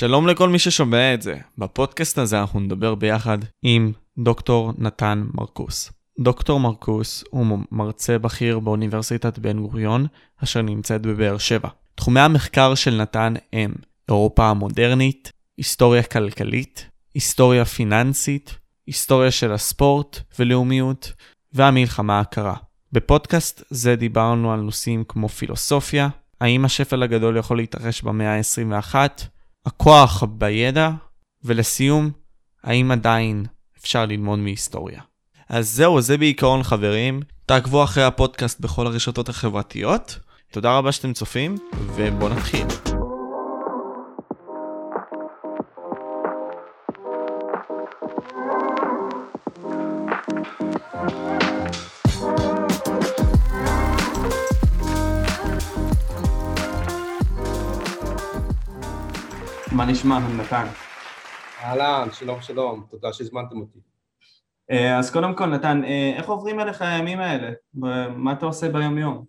שלום לכל מי ששומע את זה. בפודקאסט הזה אנחנו נדבר ביחד עם דוקטור נתן מרקוס. דוקטור מרקוס הוא מרצה בכיר באוניברסיטת בן גוריון, אשר נמצאת בבאר שבע. תחומי המחקר של נתן הם אירופה המודרנית, היסטוריה כלכלית, היסטוריה פיננסית, היסטוריה של הספורט ולאומיות, והמלחמה הקרה. בפודקאסט זה דיברנו על נושאים כמו פילוסופיה, האם השפל הגדול יכול להתרחש במאה ה-21, הכוח בידע, ולסיום, האם עדיין אפשר ללמוד מהיסטוריה. אז זהו, זה בעיקרון חברים. תעקבו אחרי הפודקאסט בכל הרשתות החברתיות. תודה רבה שאתם צופים, ובואו נתחיל. מה נשמע, נתן? אהלן, שלום שלום, תודה שהזמנתם אותי. אה, אז קודם כל, נתן, אה, איך עוברים אליך הימים האלה? מה אתה עושה ביום יום?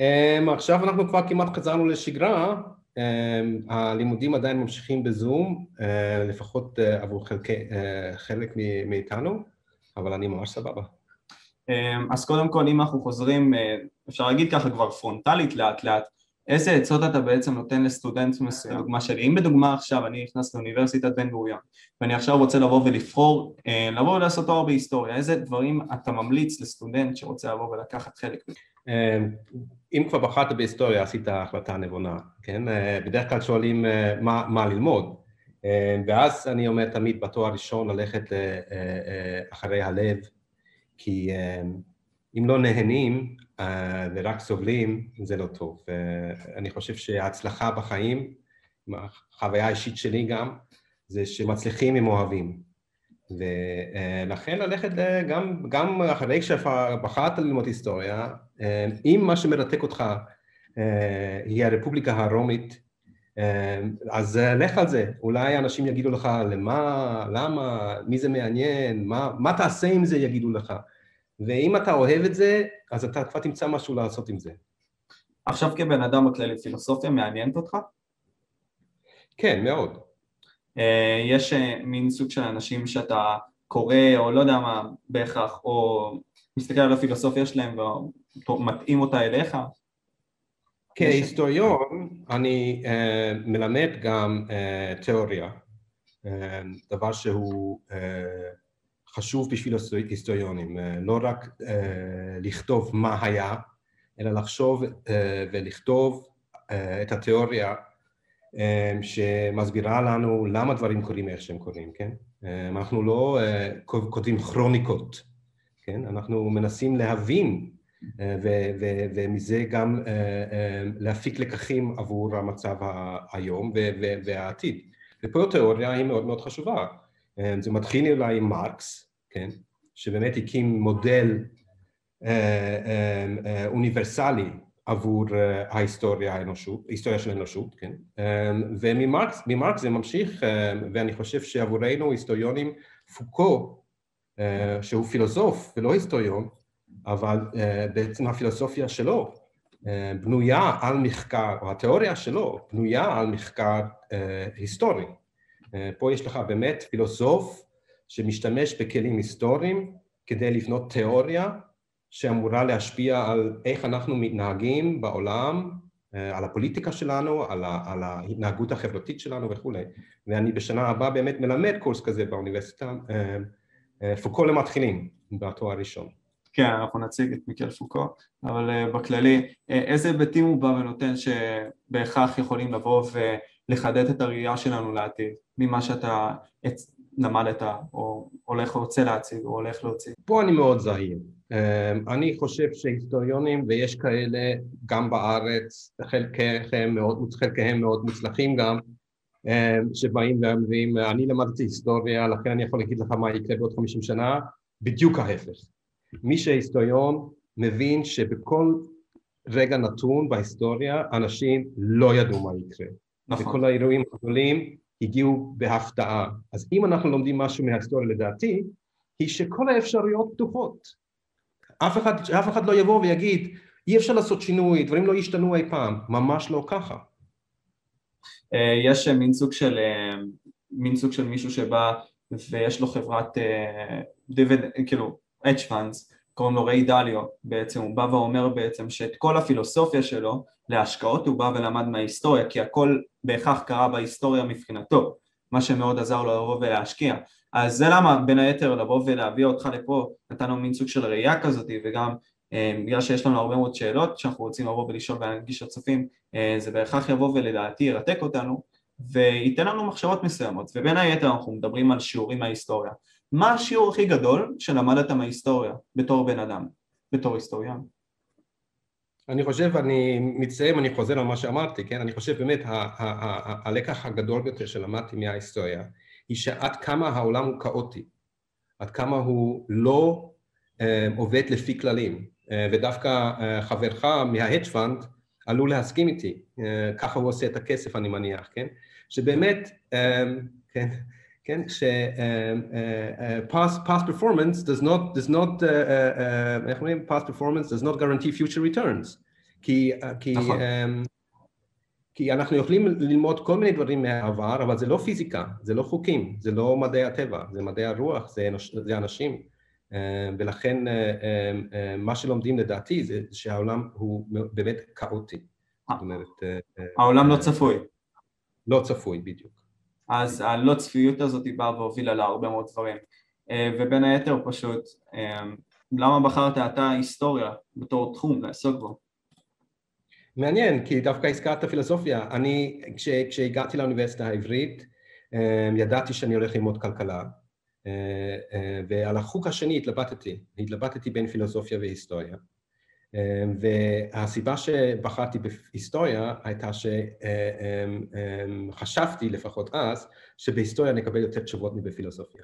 אמ, עכשיו אנחנו כבר כמעט חזרנו לשגרה, אמ, הלימודים עדיין ממשיכים בזום, אה, לפחות עבור חלקי, חלק מאיתנו, אבל אני ממש סבבה. אמ, אז קודם כל, אם אנחנו חוזרים, אפשר להגיד ככה כבר פרונטלית לאט לאט, איזה עצות אתה בעצם נותן לסטודנט מסוים, דוגמה שלי, אם בדוגמה עכשיו אני נכנס לאוניברסיטת בן גוריון ואני עכשיו רוצה לבוא ולבחור, אה, לבוא ולעשות תואר בהיסטוריה, איזה דברים אתה ממליץ לסטודנט שרוצה לבוא ולקחת חלק בזה? אה, אם כבר בחרת בהיסטוריה עשית החלטה נבונה, כן? אה, בדרך כלל שואלים מה, מה ללמוד ואז אני אומר תמיד בתואר ראשון ללכת אחרי הלב כי אם לא נהנים ורק סובלים, זה לא טוב. אני חושב שההצלחה בחיים, החוויה האישית שלי גם, זה שמצליחים עם אוהבים. ולכן ללכת גם, גם אחרי שבחרת ללמוד היסטוריה, אה, אם מה שמרתק אותך אה, היא הרפובליקה הרומית, אז לך על זה, אולי אנשים יגידו לך למה, למה, מי זה מעניין, מה, מה תעשה עם זה יגידו לך. ואם אתה אוהב את זה, אז אתה כבר תמצא משהו לעשות עם זה. עכשיו כבן אדם בכללי, פילוסופיה מעניינת אותך? כן, מאוד. אה, יש אה, מין סוג של אנשים שאתה קורא, או לא יודע מה, בהכרח, או מסתכל על הפילוסופיה שלהם ומתאים אותה אליך? כהיסטוריון אני uh, מלמד גם uh, תיאוריה, uh, דבר שהוא uh, חשוב בשביל היסטוריונים, אה, לא רק אה, לכתוב מה היה, אלא לחשוב אה, ולכתוב את התיאוריה שמסבירה לנו למה דברים קורים איך שהם קורים, כן? אנחנו לא כותבים כרוניקות, כן? אנחנו מנסים להבין ומזה גם להפיק לקחים עבור המצב היום והעתיד. ופה התיאוריה היא מאוד מאוד חשובה. זה מתחיל אולי עם מרקס, כן, שבאמת הקים מודל אה, אה, אה, אוניברסלי עבור ההיסטוריה האנושות, ההיסטוריה של האנושות, כן, וממרקס זה ממשיך, ואני חושב שעבורנו היסטוריונים, פוקו, שהוא פילוסוף ולא היסטוריון, אבל בעצם הפילוסופיה שלו בנויה על מחקר, או התיאוריה שלו בנויה על מחקר היסטורי. פה יש לך באמת פילוסוף שמשתמש בכלים היסטוריים כדי לבנות תיאוריה שאמורה להשפיע על איך אנחנו מתנהגים בעולם, אה, על הפוליטיקה שלנו, על, ה, על ההתנהגות החברתית שלנו וכולי. ואני בשנה הבאה באמת מלמד קורס כזה באוניברסיטה, אה, אה, פוקו למתחילים, בתואר הראשון. כן, אנחנו נציג את מיקל פוקו, אבל בכללי, איזה היבטים הוא בא ונותן שבהכרח יכולים לבוא ולחדד את הראייה שלנו לעתיד, ממה שאתה למדת או הולך רוצה להציג או הולך להוציא? פה אני מאוד זהיר. אמ, אני חושב שהיסטוריונים, ויש כאלה גם בארץ, חלקם מאוד, חלקם מאוד מוצלחים גם, אמ, שבאים ואומרים, אני למדתי היסטוריה, לכן אני יכול להגיד לך מה יקרה בעוד 50 שנה, בדיוק ההפך. מי שהיסטוריון מבין שבכל רגע נתון בהיסטוריה אנשים לא ידעו מה יקרה. נכון. וכל האירועים הגדולים הגיעו בהפתעה. אז אם אנחנו לומדים משהו מההיסטוריה לדעתי, היא שכל האפשרויות פתוחות. אף אחד, אף אחד לא יבוא ויגיד, אי אפשר לעשות שינוי, דברים לא ישתנו אי פעם. ממש לא ככה. יש מין סוג של, מין סוג של מישהו שבא ויש לו חברת דיוויד, כאילו, אדג' פאנס, קוראים לו ריי דליו בעצם, הוא בא ואומר בעצם שאת כל הפילוסופיה שלו להשקעות הוא בא ולמד מההיסטוריה כי הכל בהכרח קרה בהיסטוריה מבחינתו מה שמאוד עזר לו לבוא ולהשקיע. אז זה למה בין היתר לבוא ולהביא אותך לפה נתנו מין סוג של ראייה כזאת וגם אה, בגלל שיש לנו הרבה מאוד שאלות שאנחנו רוצים לבוא ולשאול ולהנגיש לצופים אה, זה בהכרח יבוא ולדעתי ירתק אותנו וייתן לנו מחשבות מסוימות. ובין היתר אנחנו מדברים על שיעורים מההיסטוריה. מה השיעור הכי גדול שלמדת מההיסטוריה בתור בן אדם, בתור היסטוריון? אני חושב, אני מצטער אני חוזר על מה שאמרתי, כן? אני חושב באמת הלקח הגדול ביותר שלמדתי מההיסטוריה היא שעד כמה העולם הוא כאוטי, עד כמה הוא לא אה, עובד לפי כללים, אה, ודווקא אה, חברך מה-hedge fund עלול להסכים איתי, ככה הוא עושה את הכסף אני מניח, כן? שבאמת, כן, כן, ש past, past performance does not, does not, איך אומרים? past performance does not guarantee future returns. כי, כי, נכון. כי אנחנו יכולים ללמוד כל מיני דברים מהעבר, אבל זה לא פיזיקה, זה לא חוקים, זה לא מדעי הטבע, זה מדעי הרוח, זה, אנוש, זה אנשים. ולכן מה שלומדים לדעתי זה שהעולם הוא באמת כאוטי. זאת אומרת... העולם לא צפוי. לא צפוי, בדיוק. אז הלא צפיות הזאת היא באה והובילה להרבה מאוד דברים אה, ובין היתר פשוט אה, למה בחרת אתה היסטוריה בתור תחום לעסוק בו? מעניין, כי דווקא הזכרת פילוסופיה. אני, כש, כשהגעתי לאוניברסיטה העברית, אה, ידעתי שאני הולך ללמוד כלכלה, ועל החוג השני התלבטתי, התלבטתי בין פילוסופיה והיסטוריה. אמ, והסיבה שבחרתי בהיסטוריה הייתה שחשבתי לפחות אז שבהיסטוריה נקבל יותר תשובות מבפילוסופיה.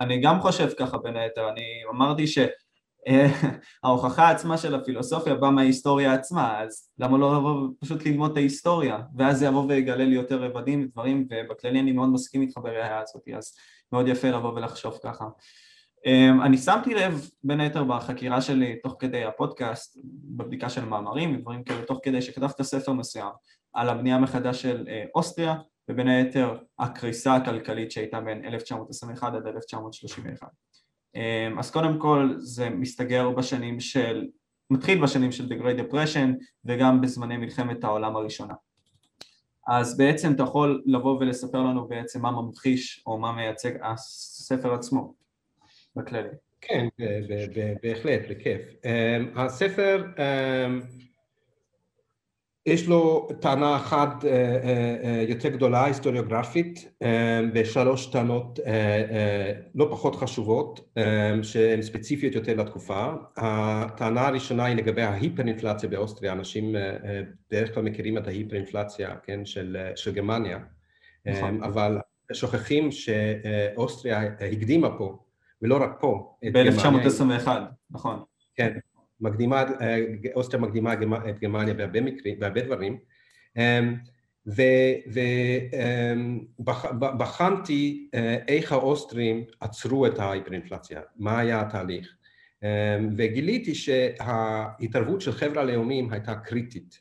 אני גם חושב ככה בין היתר, אני אמרתי שההוכחה עצמה של הפילוסופיה באה מההיסטוריה עצמה, אז למה לא לבוא פשוט ללמוד את ההיסטוריה, ואז זה יבוא ויגלה לי יותר רבדים ודברים, ובכללי אני מאוד מסכים איתך בראייה הזאת, אז מאוד יפה לבוא ולחשוב ככה. אמ, אני שמתי לב בין היתר בחקירה שלי תוך כדי הפודקאסט, בבדיקה של מאמרים ודברים כאלה, תוך כדי שכתבת ספר מסוים על הבנייה מחדש של אה, אוסטריה ובין היתר הקריסה הכלכלית שהייתה בין 1921 עד 1931. אמ, אז קודם כל זה מסתגר בשנים של, מתחיל בשנים של The Great Depression וגם בזמני מלחמת העולם הראשונה. אז בעצם אתה יכול לבוא ולספר לנו בעצם מה ממחיש או מה מייצג הספר עצמו. בכללי. כן, בהחלט, בכיף. אמ, הספר, אמ, יש לו טענה אחת אה, אה, אה, יותר גדולה, היסטוריוגרפית, אמ, ושלוש טענות לא פחות חשובות, שהן ספציפיות יותר לתקופה. הטענה הראשונה היא לגבי ההיפר-אינפלציה באוסטריה, אנשים בדרך כלל מכירים את ההיפר-אינפלציה, כן, של, של גרמניה, נכון. אבל שוכחים שאוסטריה הקדימה פה ולא רק פה. ב-1921, נכון. כן, מקדימה, אה, אוסטריה מקדימה את גרמניה בהרבה מקרים, בהרבה דברים. אמ, ובחנתי אה, איך האוסטרים עצרו את ההיפראינפלציה, מה היה התהליך. אמ, וגיליתי שההתערבות של חבר הלאומים הייתה קריטית.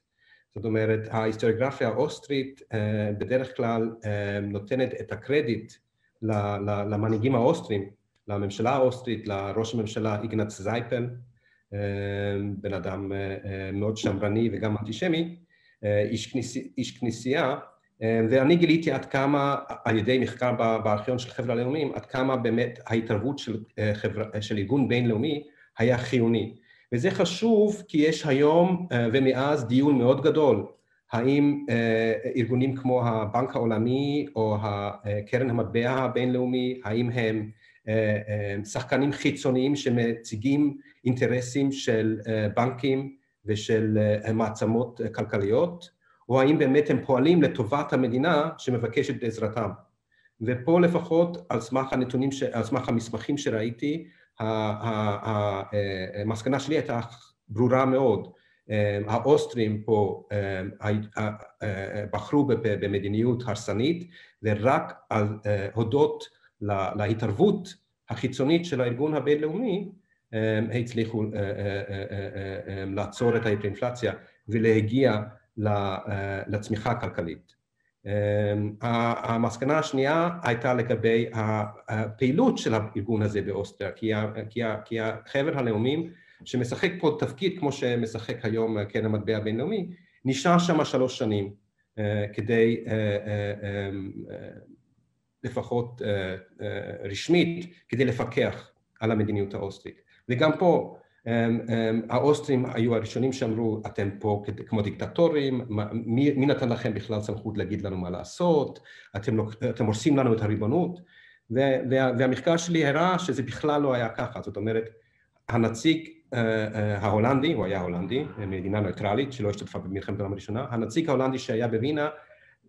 זאת אומרת, ההיסטוריוגרפיה האוסטרית אה, בדרך כלל נותנת את הקרדיט למנהיגים האוסטרים לממשלה האוסטרית, לראש הממשלה איגנץ זייפל, אה, בן אדם אה, אה, מאוד שמרני וגם אנטישמי, איש, כניס, איש כנסייה, ואני גיליתי עד כמה, על ידי מחקר בארכיון של חבר הלאומים, עד כמה באמת ההתערבות של, חבר, של ארגון בינלאומי היה חיוני. וזה חשוב כי יש היום ומאז דיון מאוד גדול האם ארגונים כמו הבנק העולמי או קרן המטבע הבינלאומי, האם הם שחקנים חיצוניים שמציגים אינטרסים של אה, בנקים ושל מעצמות כלכליות, או האם באמת הם פועלים לטובת המדינה שמבקשת בעזרתם. ופה לפחות על סמך הנתונים, על סמך המסמכים שראיתי, המסקנה שלי הייתה ברורה מאוד. האוסטרים פה בחרו במדיניות הרסנית ורק על הודות להתערבות החיצונית של הארגון הבינלאומי הצליחו לעצור את ההיפראינפלציה ולהגיע לצמיחה הכלכלית. המסקנה השנייה הייתה לגבי הפעילות של הארגון הזה באוסטריה, כי החבר הלאומים שמשחק פה תפקיד כמו שמשחק היום קרן המטבע הבינלאומי, נשאר שם שלוש שנים כדי לפחות רשמית, כדי לפקח על המדיניות האוסטרית. וגם פה האוסטרים היו הראשונים שאמרו, אתם פה כמו דיקטטורים, מי, מי נתן לכם בכלל סמכות להגיד לנו מה לעשות, אתם, אתם הורסים לנו את הריבונות, וה, והמחקר שלי הראה שזה בכלל לא היה ככה, זאת אומרת, הנציג ההולנדי, הוא היה הולנדי, מדינה ניטרלית שלא השתתפה במלחמת העולם הראשונה, הנציג ההולנדי שהיה בווינה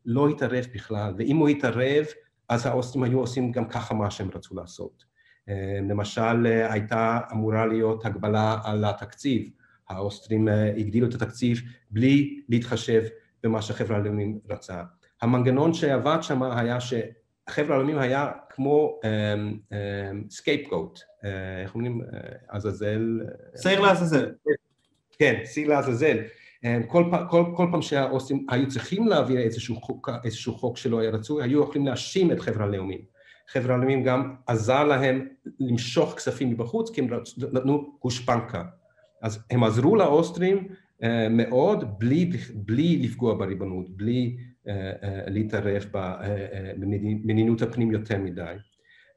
לא התערב בכלל, ואם הוא התערב, אז האוסטרים היו עושים גם ככה מה שהם רצו לעשות. למשל, הייתה אמורה להיות הגבלה על התקציב, האוסטרים הגדילו את התקציב בלי להתחשב במה שחבר הלאומים רצה. המנגנון שעבד שם היה שחבר הלאומים היה כמו scapegoat, איך אומרים? עזאזל... שעיר לעזאזל. כן, שעיר לעזאזל. כל, כל, כל פעם שהאוסטרים היו צריכים להעביר איזשהו חוק, איזשהו חוק שלא היה רצוי, היו יכולים להאשים את חבר הלאומים. חברה הלאומית גם עזר להם למשוך כספים מבחוץ, כי הם נתנו גושפנקה. אז הם עזרו לאוסטרים uh, מאוד בלי, בלי לפגוע בריבונות, בלי uh, להתערב במדיניות הפנים יותר מדי.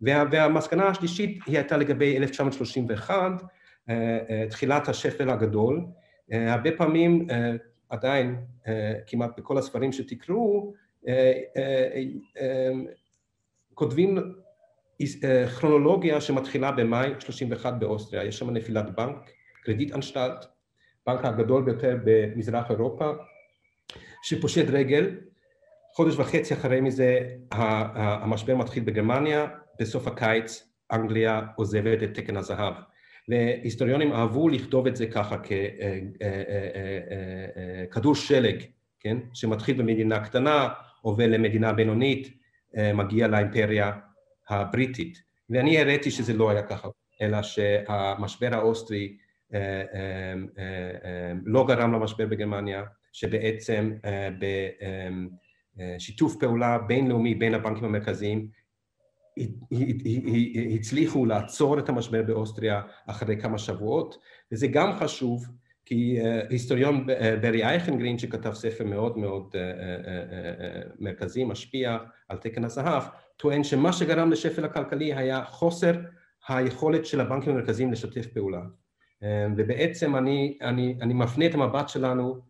וה, והמסקנה השלישית היא הייתה לגבי 1931, uh, uh, תחילת השפל הגדול. Uh, הרבה פעמים, uh, עדיין, uh, כמעט בכל הספרים שתקראו, כותבים אה, כרונולוגיה שמתחילה במאי 31 באוסטריה, יש שם נפילת בנק, קרדיט אנשטלט, בנק הגדול ביותר במזרח אירופה, שפושט רגל, חודש וחצי אחרי מזה המשבר מתחיל בגרמניה, בסוף הקיץ אנגליה עוזבת את תקן הזהב. והיסטוריונים אהבו לכתוב את זה ככה ככדור אה, אה, שלג, כן? שמתחיל במדינה קטנה, עובר למדינה בינונית, אה, מגיע לאימפריה הבריטית. ואני הראיתי שזה לא היה ככה, אלא שהמשבר האוסטרי אה, אה, לא גרם למשבר בגרמניה, שבעצם בשיתוף פעולה בינלאומי בין הבנקים המרכזיים הצליחו לעצור את המשבר באוסטריה אחרי כמה שבועות, וזה גם חשוב כי היסטוריון ברי אייכנגרין שכתב ספר מאוד מאוד מרכזי, משפיע על תקן הזהב, טוען שמה שגרם לשפל הכלכלי היה חוסר היכולת של הבנקים המרכזיים לשתף פעולה. ובעצם אני, אני, אני מפנה את המבט שלנו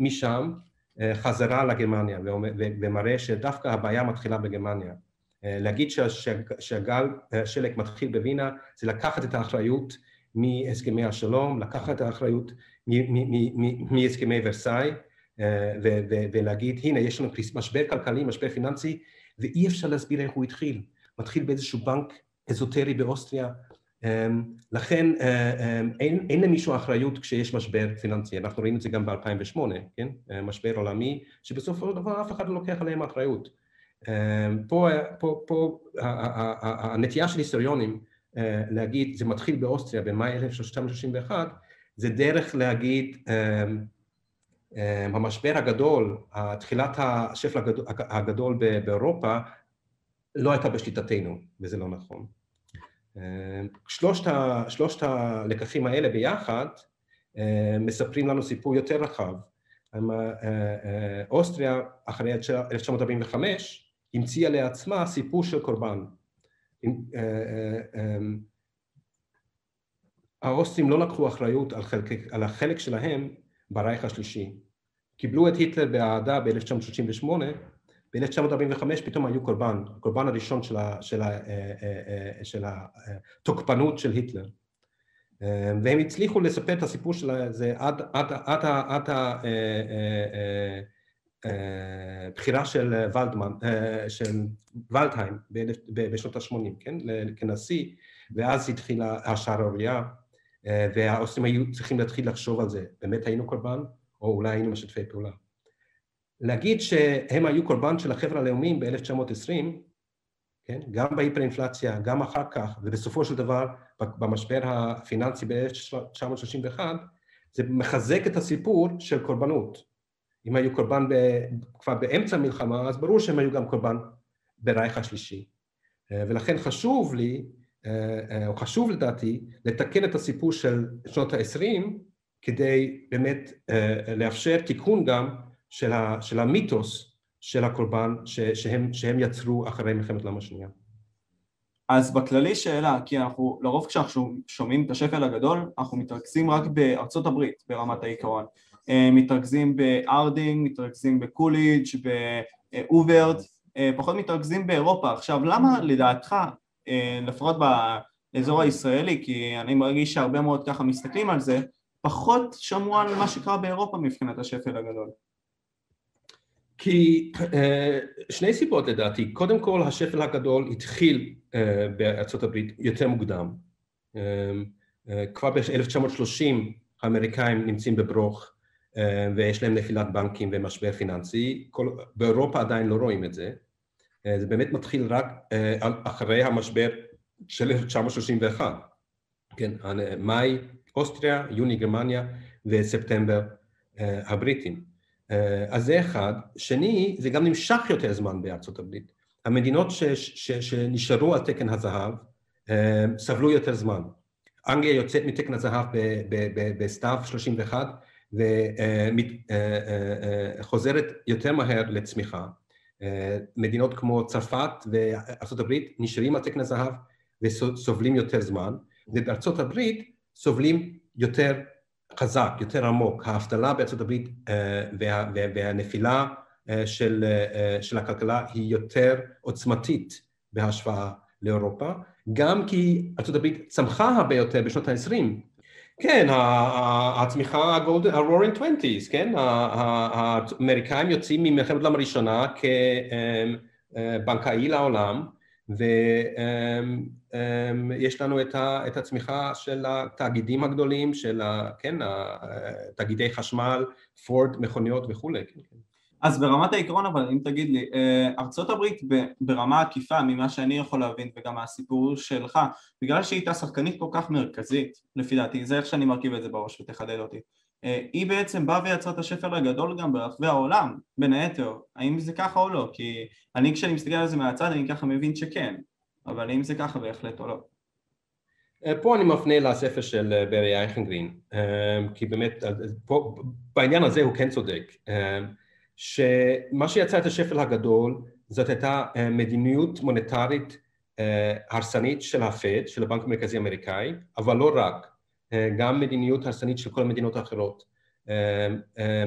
משם חזרה לגרמניה ומראה שדווקא הבעיה מתחילה בגרמניה. להגיד שהגל שלג מתחיל בווינה זה לקחת את האחריות מהסכמי השלום, לקחת את האחריות מהסכמי ורסאי אה, ולהגיד הנה יש לנו משבר כלכלי, משבר פיננסי ואי אפשר להסביר איך הוא התחיל, מתחיל באיזשהו בנק אזוטרי באוסטריה אה, לכן אה, אין, אין למישהו אחריות כשיש משבר פיננסי, אנחנו ראינו את זה גם ב-2008, כן? משבר עולמי, שבסופו של דבר אף אחד לא לוקח עליהם אחריות. פה, פה, פה הנטייה של היסטוריונים אה, להגיד, זה מתחיל באוסטריה במאי 1931, זה דרך להגיד המשבר הגדול, תחילת השפל הגדול, באירופה לא הייתה בשליטתנו, וזה לא נכון. שלושת, שלושת הלקחים האלה ביחד מספרים לנו סיפור יותר רחב. אוסטריה אחרי 1945 המציאה לעצמה סיפור של קורבן. אה, אה, אמ, האוסטרים לא לקחו אחריות על, חלק, על החלק שלהם ברייך השלישי. קיבלו את היטלר באהדה ב-1938, ב-1945 פתאום היו קורבן, הקורבן הראשון של, ה, של, ה, אה, של התוקפנות היטלר. והם הצליחו לספר את הסיפור של זה עד, עד, עד, עד, עד בחירה של ולדמן, אה, של ולדהיים בשנות ה-80, כן, כנשיא, ואז התחילה השערורייה, אה, והאוסטרים היו צריכים להתחיל לחשוב על זה, באמת היינו קורבן, או אולי היינו משתפי פעולה. להגיד שהם היו קורבן של החברה הלאומיים ב-1920, כן, גם בהיפר-אינפלציה, גם אחר כך, ובסופו של דבר במשבר הפיננסי ב-1931, זה מחזק את הסיפור של קורבנות. אם היו קורבן ב, כבר באמצע המלחמה, אז ברור שהם היו גם קורבן ברייך השלישי. ולכן חשוב לי, או חשוב לדעתי, לתקן את הסיפור של שנות ה-20 כדי באמת לאפשר תיקון גם של, ה, של המיתוס של הקורבן ש, שהם, שהם יצרו אחרי מלחמת העולם השנייה. אז בכללי שאלה, כי אנחנו לרוב כשאנחנו שומעים את השפל הגדול, אנחנו מתרכזים רק בארצות הברית ברמת העיקרון. אה, מתרכזים בהארדינג, מתרכזים בקולידג', בהובר, אה, פחות מתרכזים באירופה. עכשיו למה לדעתך, אה, לפחות באזור הישראלי, כי אני מרגיש שהרבה מאוד ככה מסתכלים על זה, פחות שמעו על מה שקרה באירופה מבחינת השפל הגדול? כי שני סיבות לדעתי, קודם כל השפל הגדול התחיל בארצות הברית יותר מוקדם. כבר ב-1930 האמריקאים נמצאים בברוך ויש להם נפילת בנקים ומשבר פיננסי, כל, באירופה עדיין לא רואים את זה, אה, זה באמת מתחיל רק אה, אחרי המשבר של 1931, כן, מאי אוסטריה, יוני גרמניה וספטמבר הבריטים. אז זה אחד. שני, זה גם נמשך יותר זמן בארצות הברית. המדינות ש, ש, שנשארו על תקן הזהב סבלו יותר זמן. אנגליה יוצאת מתקן הזהב בסתיו 31, וחוזרת יותר מהר לצמיחה. מדינות כמו צרפת וארה"ב נשארים על תקן הזהב וסובלים יותר זמן, ובארצות הברית סובלים יותר חזק, יותר עמוק. האבטלה הברית וה, והנפילה של, של הכלכלה היא יותר עוצמתית בהשוואה לאירופה, גם כי הברית צמחה הרבה יותר בשנות ה-20 כן, הצמיחה ה-Roaring Twenties, כן, האמריקאים יוצאים ממלחמת העולם הראשונה כבנקאי לעולם, ויש לנו את הצמיחה של התאגידים הגדולים, של, כן, תאגידי חשמל, פורד, מכוניות וכולי. כן, כן. אז ברמת העיקרון אבל אם תגיד לי, אה, ארצות הברית ברמה עקיפה ממה שאני יכול להבין וגם מהסיפור שלך, בגלל שהיא הייתה שחקנית כל כך מרכזית, לפי דעתי, זה איך שאני מרכיב את זה בראש ותחדד אותי, אה, היא בעצם באה ויצרה את השפל הגדול גם ברחבי העולם, בין היתר, האם זה ככה או לא? כי אני כשאני מסתכל על זה מהצד אני ככה מבין שכן, אבל האם זה ככה בהחלט או לא? אה, פה אני מפנה לספר של ברי אייכנגרין, כי באמת פה, בעניין הזה הוא כן צודק. שמה שיצר את השפל הגדול זאת הייתה אה, מדיניות מוניטרית אה, הרסנית של הפד, של הבנק המרכזי האמריקאי, אבל לא רק, אה, גם מדיניות הרסנית של כל המדינות האחרות.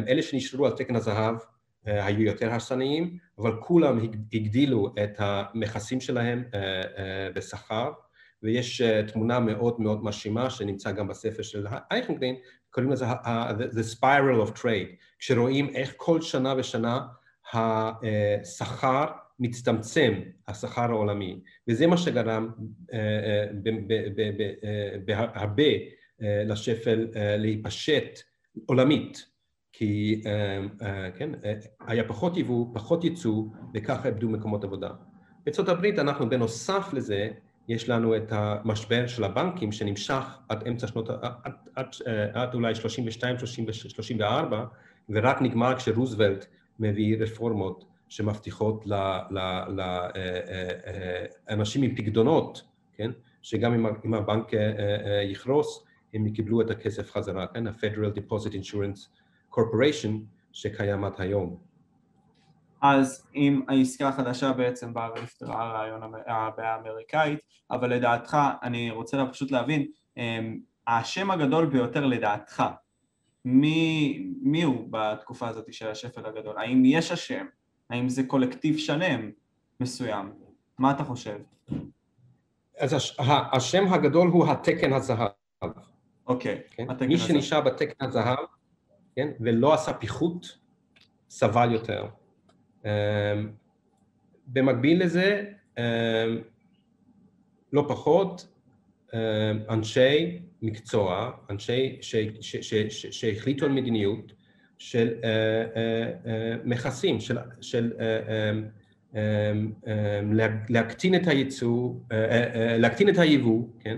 אלה שנשארו על תקן הזהב היו יותר הרסניים, אבל כולם הגדילו את המכסים שלהם בשכר, ויש תמונה מאוד מאוד מרשימה שנמצא גם בספר של אייכנגרין, קוראים לזה The Spiral of Trade, כשרואים איך כל שנה ושנה השכר מצטמצם, השכר העולמי, וזה מה שגרם אה, אה, בהרבה אה, לשפל להיפשט עולמית, כי כן, היה פחות יבוא, פחות ייצוא, וככה איבדו מקומות עבודה. בארצות הברית אנחנו בנוסף לזה יש לנו את המשבר של הבנקים שנמשך עד אמצע שנות, עד, עד, עד עד אולי 32, 34, ורק נגמר כשרוזוולט מביא רפורמות שמבטיחות לאנשים עם פקדונות, כן, שגם אם, אם הבנק יכרוס, הם יקבלו את הכסף חזרה, כן, ה-Federal Deposit Insurance Corporation שקיים עד היום. אז עם העסקה החדשה בעצם באה ונפתרה הרעיון הבעיה האמריקאית, אבל לדעתך, אני רוצה פשוט להבין, השם הגדול ביותר לדעתך, מי, מי הוא בתקופה הזאת של השפל הגדול? האם יש השם? האם זה קולקטיב שלם מסוים? מה אתה חושב? אז הש, השם הגדול הוא התקן הזהב. אוקיי, כן? התקן מי שנשאר בתקן הזהב, כן, ולא עשה פיחות, סבל יותר. אמ, במקביל לזה, אמ, לא פחות, אמ, אנשי מקצוע, אנשי שהחליטו על מדיניות של אה, אה, אה, מכסים, של, של להקטין את הייצוא, להקטין את היבוא, כן,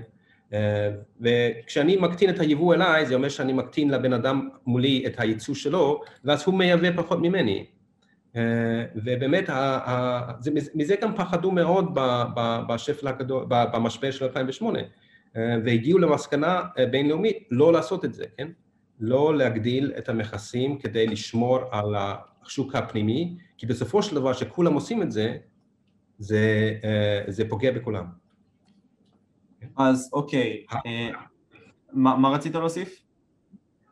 וכשאני מקטין את היבוא אליי, זה אומר שאני מקטין לבן אדם מולי את הייצוא שלו, ואז הוא מייבא פחות ממני. ובאמת, מזה גם פחדו מאוד בשפל הגדול, במשבר של 2008, והגיעו למסקנה בינלאומית לא לעשות את זה, כן? לא להגדיל את המכסים כדי לשמור על השוק הפנימי, כי בסופו של דבר, כשכולם עושים את זה, זה, זה פוגע בכולם. אז אוקיי, אה, מה, מה רצית להוסיף?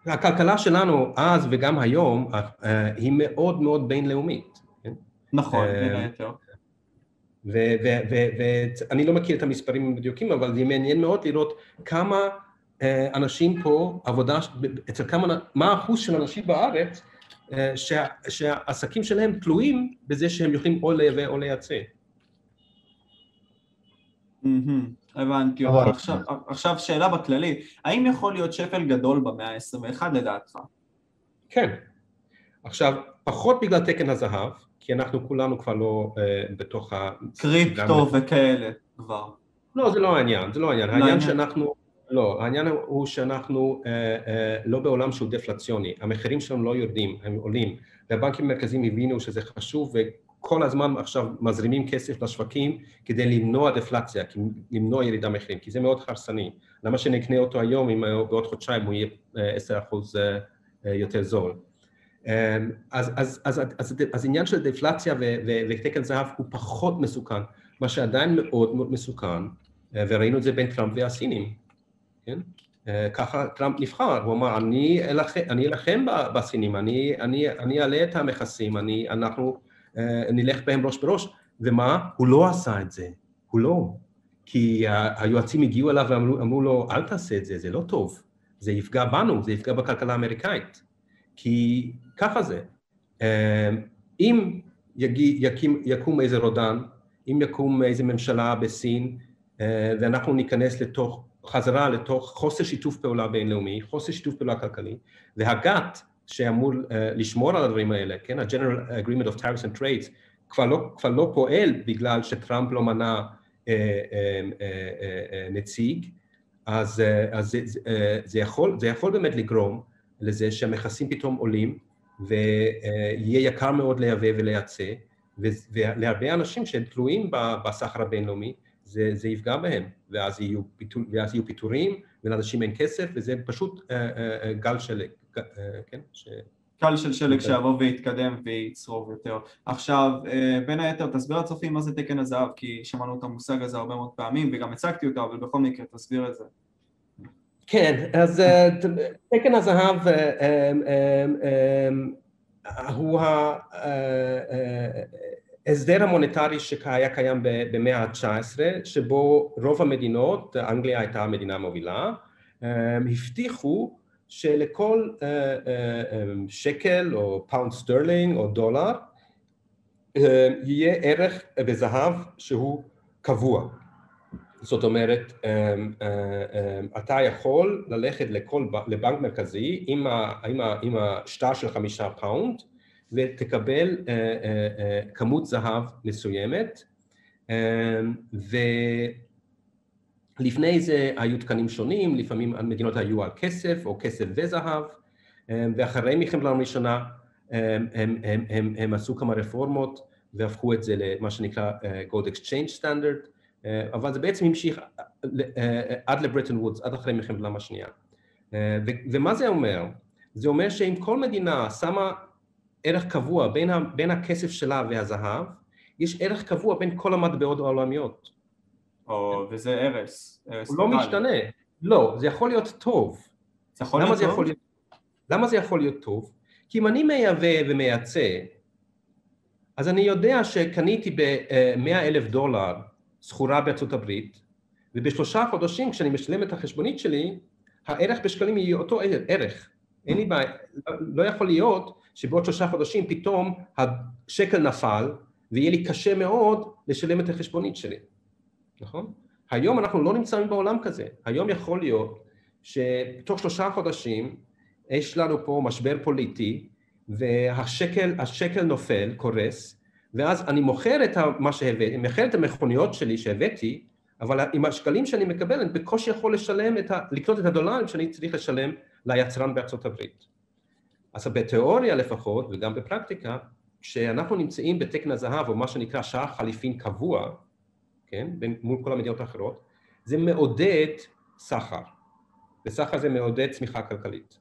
הכלכלה שלנו אז וגם היום אה, היא מאוד מאוד בינלאומית. כן? נכון, בין היתר. ואני לא מכיר את המספרים המדויקים, אבל זה מעניין מאוד לראות כמה אה, אנשים פה, עבודה, אצל כמה, מה האחוז של אנשים בארץ שהעסקים שלהם תלויים בזה שהם יכולים או לייבא או לייצא. הבנתי עכשיו שאלה בכללי, האם יכול להיות שפל גדול במאה ה-21 לדעתך? כן. עכשיו, פחות בגלל תקן הזהב, כי אנחנו כולנו כבר לא uh, בתוך ה... קריפטו וכאלה כבר. לא, זה לא העניין, זה לא העניין. לא העניין שאנחנו... לא, העניין הוא שאנחנו uh, uh, לא בעולם שהוא דפלציוני, המחירים שלנו לא יורדים, הם עולים, והבנקים המרכזיים הבינו שזה חשוב כל הזמן עכשיו מזרימים כסף לשווקים כדי למנוע דפלציה, למנוע ירידה מחירים, כי זה מאוד חרסני. למה שנקנה אותו היום אם בעוד חודשיים הוא יהיה 10% אה, אה, יותר זול? אז, אז, אז, אז, אז, עניין של דפלציה ותקן זהב הוא פחות מסוכן, מה שעדיין מאוד מאוד מסוכן, וראינו את זה בין טראמפ והסינים, כן? ככה טראמפ נבחר, הוא אמר, אני אלחם בסינים, אני, אני, אני אעלה את המכסים, אני, אנחנו אה, נלך בהם ראש בראש, ומה? הוא לא עשה את זה, הוא לא. כי היועצים הגיעו אליו ואמרו לו, אל תעשה את זה, זה לא טוב, זה יפגע בנו, זה יפגע בכלכלה האמריקאית. כי ככה זה. אה, אם יקים, יקום איזה רודן, אם יקום איזה ממשלה בסין, אה, ואנחנו ניכנס לתוך, חזרה לתוך חוסר שיתוף פעולה בינלאומי, חוסר שיתוף פעולה כלכלי, והגת שאמור uh, לשמור על הדברים האלה, כן? ה-General Agreement of Tariffs and Trades כבר לא, כבר לא פועל בגלל שטראמפ לא מנה uh, uh, uh, uh, נציג, אז, uh, אז זה, uh, זה, יכול, זה יכול באמת לגרום לזה שהמכסים פתאום עולים ויהיה יקר מאוד לייבא ולייצא, ולהרבה אנשים שהם תלויים בסחר הבינלאומי, זה, זה יפגע בהם, ואז יהיו, פיתור, ואז יהיו פיטורים, ולאנשים אין כסף, וזה פשוט uh, uh, uh, גל שלג. אה, כן, ש... קל של שלג שיבוא ויתקדם ויצרוב יותר. עכשיו, אה, בין היתר, תסביר לצופים מה זה תקן הזהב, כי שמענו את המושג הזה הרבה מאוד פעמים, וגם הצגתי אותו, אבל בכל מקרה, תסביר את זה. כן, אז אה, תקן הזהב הוא ההסדר המוניטרי שהיה קיים במאה ה-19, שבו רוב המדינות, אנגליה הייתה המדינה המובילה, הבטיחו שלכל שקל או pound sterling או דולר יהיה ערך בזהב שהוא קבוע. זאת אומרת, אמ, אה, אמ, אתה יכול ללכת לכל, לבנק מרכזי עם, עם, עם השטר של חמישה פאונד ותקבל אה, אה, אה, כמות זהב מסוימת אמ, ו... לפני זה היו תקנים שונים, לפעמים המדינות היו על כסף או כסף וזהב, אמ, ואחרי מלחמת העולם הראשונה הם, הם, הם, הם, הם עשו כמה רפורמות והפכו את זה למה שנקרא Gold Exchange Standard, אבל זה בעצם המשיך uh, עד לברטון וודס, עד אחרי מלחמת העולם השנייה. ומה זה אומר? זה אומר שאם כל מדינה שמה ערך קבוע בין, ה, בין הכסף שלה והזהב, יש ערך קבוע בין כל המטבעות העולמיות. או, וזה הרס. הוא לא משתנה. לא, זה יכול להיות טוב. זה יכול להיות טוב? להיות, למה זה יכול להיות טוב? כי אם אני מייבא ומייצא, אז אני יודע שקניתי ב-100 אלף דולר סחורה בארצות הברית, ובשלושה חודשים כשאני משלם את החשבונית שלי, הערך בשקלים יהיה אותו ערך. אין לי בעיה, לא יכול להיות שבעוד שלושה חודשים פתאום השקל נפל, ויהיה לי קשה מאוד לשלם את החשבונית שלי. נכון? היום אנחנו לא נמצאים בעולם כזה, היום יכול להיות שתוך שלושה חודשים יש לנו פה משבר פוליטי והשקל השקל נופל, קורס, ואז אני מוכר את מה שהבאתי, מוכר את המכוניות שלי שהבאתי, אבל עם השקלים שאני מקבל אני בקושי יכול לשלם את ה... לקנות את הדולרים שאני צריך לשלם ליצרן בארצות הברית. אז בתיאוריה לפחות, וגם בפרקטיקה, כשאנחנו נמצאים בתקן הזהב, או מה שנקרא שער חליפין קבוע, כן, מול כל המדינות האחרות, זה מעודד סחר, וסחר זה מעודד צמיחה כלכלית.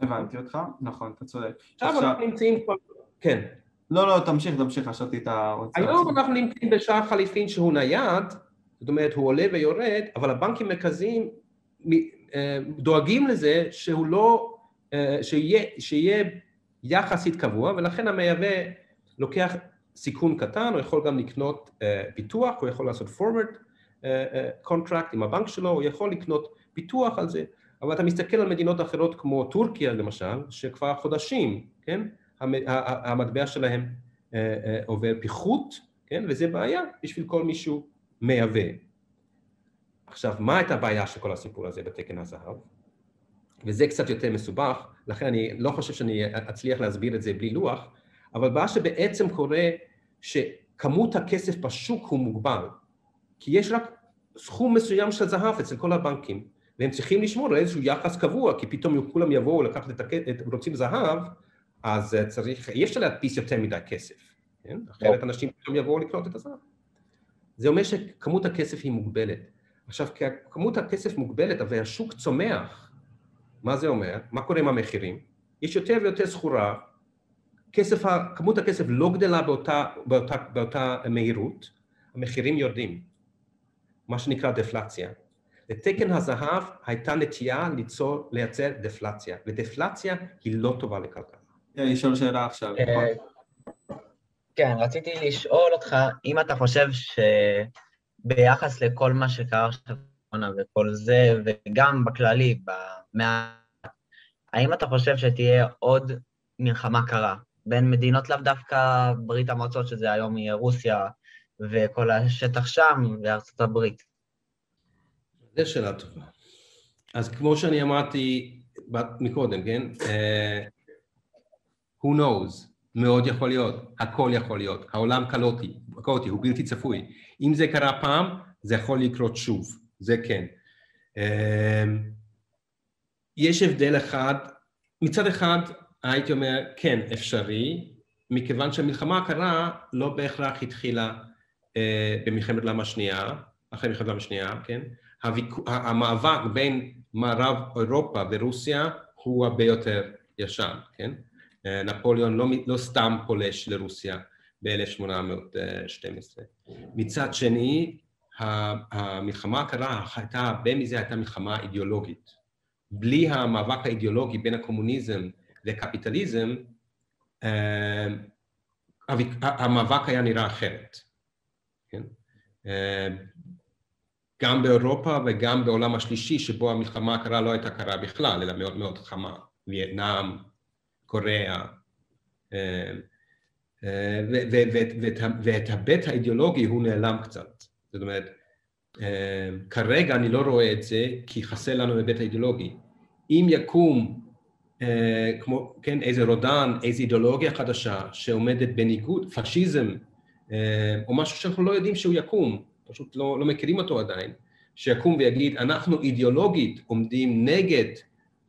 הבנתי אותך, נכון, אתה צודק. עכשיו אנחנו נמצאים כבר, כן. לא, לא, תמשיך, תמשיך, חשבתי את ה... היום אנחנו נמצאים בשער חליפין שהוא נייד, זאת אומרת הוא עולה ויורד, אבל הבנקים המרכזיים אה, דואגים לזה שהוא לא, אה, שיהיה, שיהיה יחסית קבוע, ולכן המייבא לוקח סיכון קטן, הוא יכול גם לקנות ביטוח, הוא יכול לעשות forward contract עם הבנק שלו, הוא יכול לקנות ביטוח על זה, אבל אתה מסתכל על מדינות אחרות כמו טורקיה למשל, שכבר חודשים, כן, המטבע שלהם עובר פיחות, כן, וזה בעיה בשביל כל מישהו מייבא. עכשיו, מה הייתה הבעיה של כל הסיפור הזה בתקן הזהב? וזה קצת יותר מסובך, לכן אני לא חושב שאני אצליח להסביר את זה בלי לוח, אבל מה שבעצם קורה, שכמות הכסף בשוק הוא מוגבל, כי יש רק סכום מסוים של זהב אצל כל הבנקים, והם צריכים לשמור על איזשהו יחס קבוע, כי פתאום כולם יבואו לקחת את הכסף, רוצים זהב, אז צריך, אי אפשר להדפיס יותר מדי כסף, כן? אחרת אנשים פתאום יבואו לקנות את הזהב. זה אומר שכמות הכסף היא מוגבלת. עכשיו, כמות הכסף מוגבלת, אבל השוק צומח, מה זה אומר? מה קורה עם המחירים? יש יותר ויותר סחורה, כסף, כמות הכסף לא גדלה באותה, באותה, באותה מהירות, המחירים יורדים, מה שנקרא דפלציה. לתקן הזהב הייתה נטייה ליצור, לייצר דפלציה, ודפלציה היא לא טובה לכלכלה. אני אשאל שאלה עכשיו. אה, נכון? כן, רציתי לשאול אותך, אם אתה חושב שביחס לכל מה שקרה עכשיו וכל זה, וגם בכללי, במאה... האם אתה חושב שתהיה עוד מלחמה קרה בין מדינות לאו דווקא ברית המועצות, שזה היום יהיה רוסיה וכל השטח שם, וארצות הברית? זו שאלה טובה. אז כמו שאני אמרתי מקודם, כן? Who knows? מאוד יכול להיות, הכל יכול להיות, העולם קלוטי, קלוטי, הוא בלתי צפוי. אם זה קרה פעם, זה יכול לקרות שוב, זה כן. אמ, יש הבדל אחד, מצד אחד הייתי אומר כן אפשרי, מכיוון שהמלחמה הקרה לא בהכרח התחילה אה, במלחמת העולם השנייה, אחרי מלחמת העולם השנייה, כן? המאבק בין מערב אירופה ורוסיה הוא הרבה יותר ישן, כן? אה, נפוליאון לא, לא סתם פולש לרוסיה ב-1812. מצד שני, המלחמה הקרה הייתה, הרבה מזה הייתה מלחמה אידיאולוגית. בלי המאבק האידיאולוגי בין הקומוניזם לקפיטליזם, אה, המאבק היה נראה אחרת. כן? אה, גם באירופה וגם בעולם השלישי, שבו המלחמה הקרה לא הייתה קרה בכלל, אלא מאוד מאוד חמה. וייטנאם, קוריאה, אה, אה, ואת הבית האידיאולוגי הוא נעלם קצת. זאת אומרת, אה, כרגע אני לא רואה את זה כי חסר לנו הבית האידיאולוגי. אם יקום, כמו, כן, איזה רודן, איזו אידיאולוגיה חדשה שעומדת בניגוד, פשיזם, או משהו שאנחנו לא יודעים שהוא יקום, פשוט לא, לא מכירים אותו עדיין, שיקום ויגיד, אנחנו אידיאולוגית עומדים נגד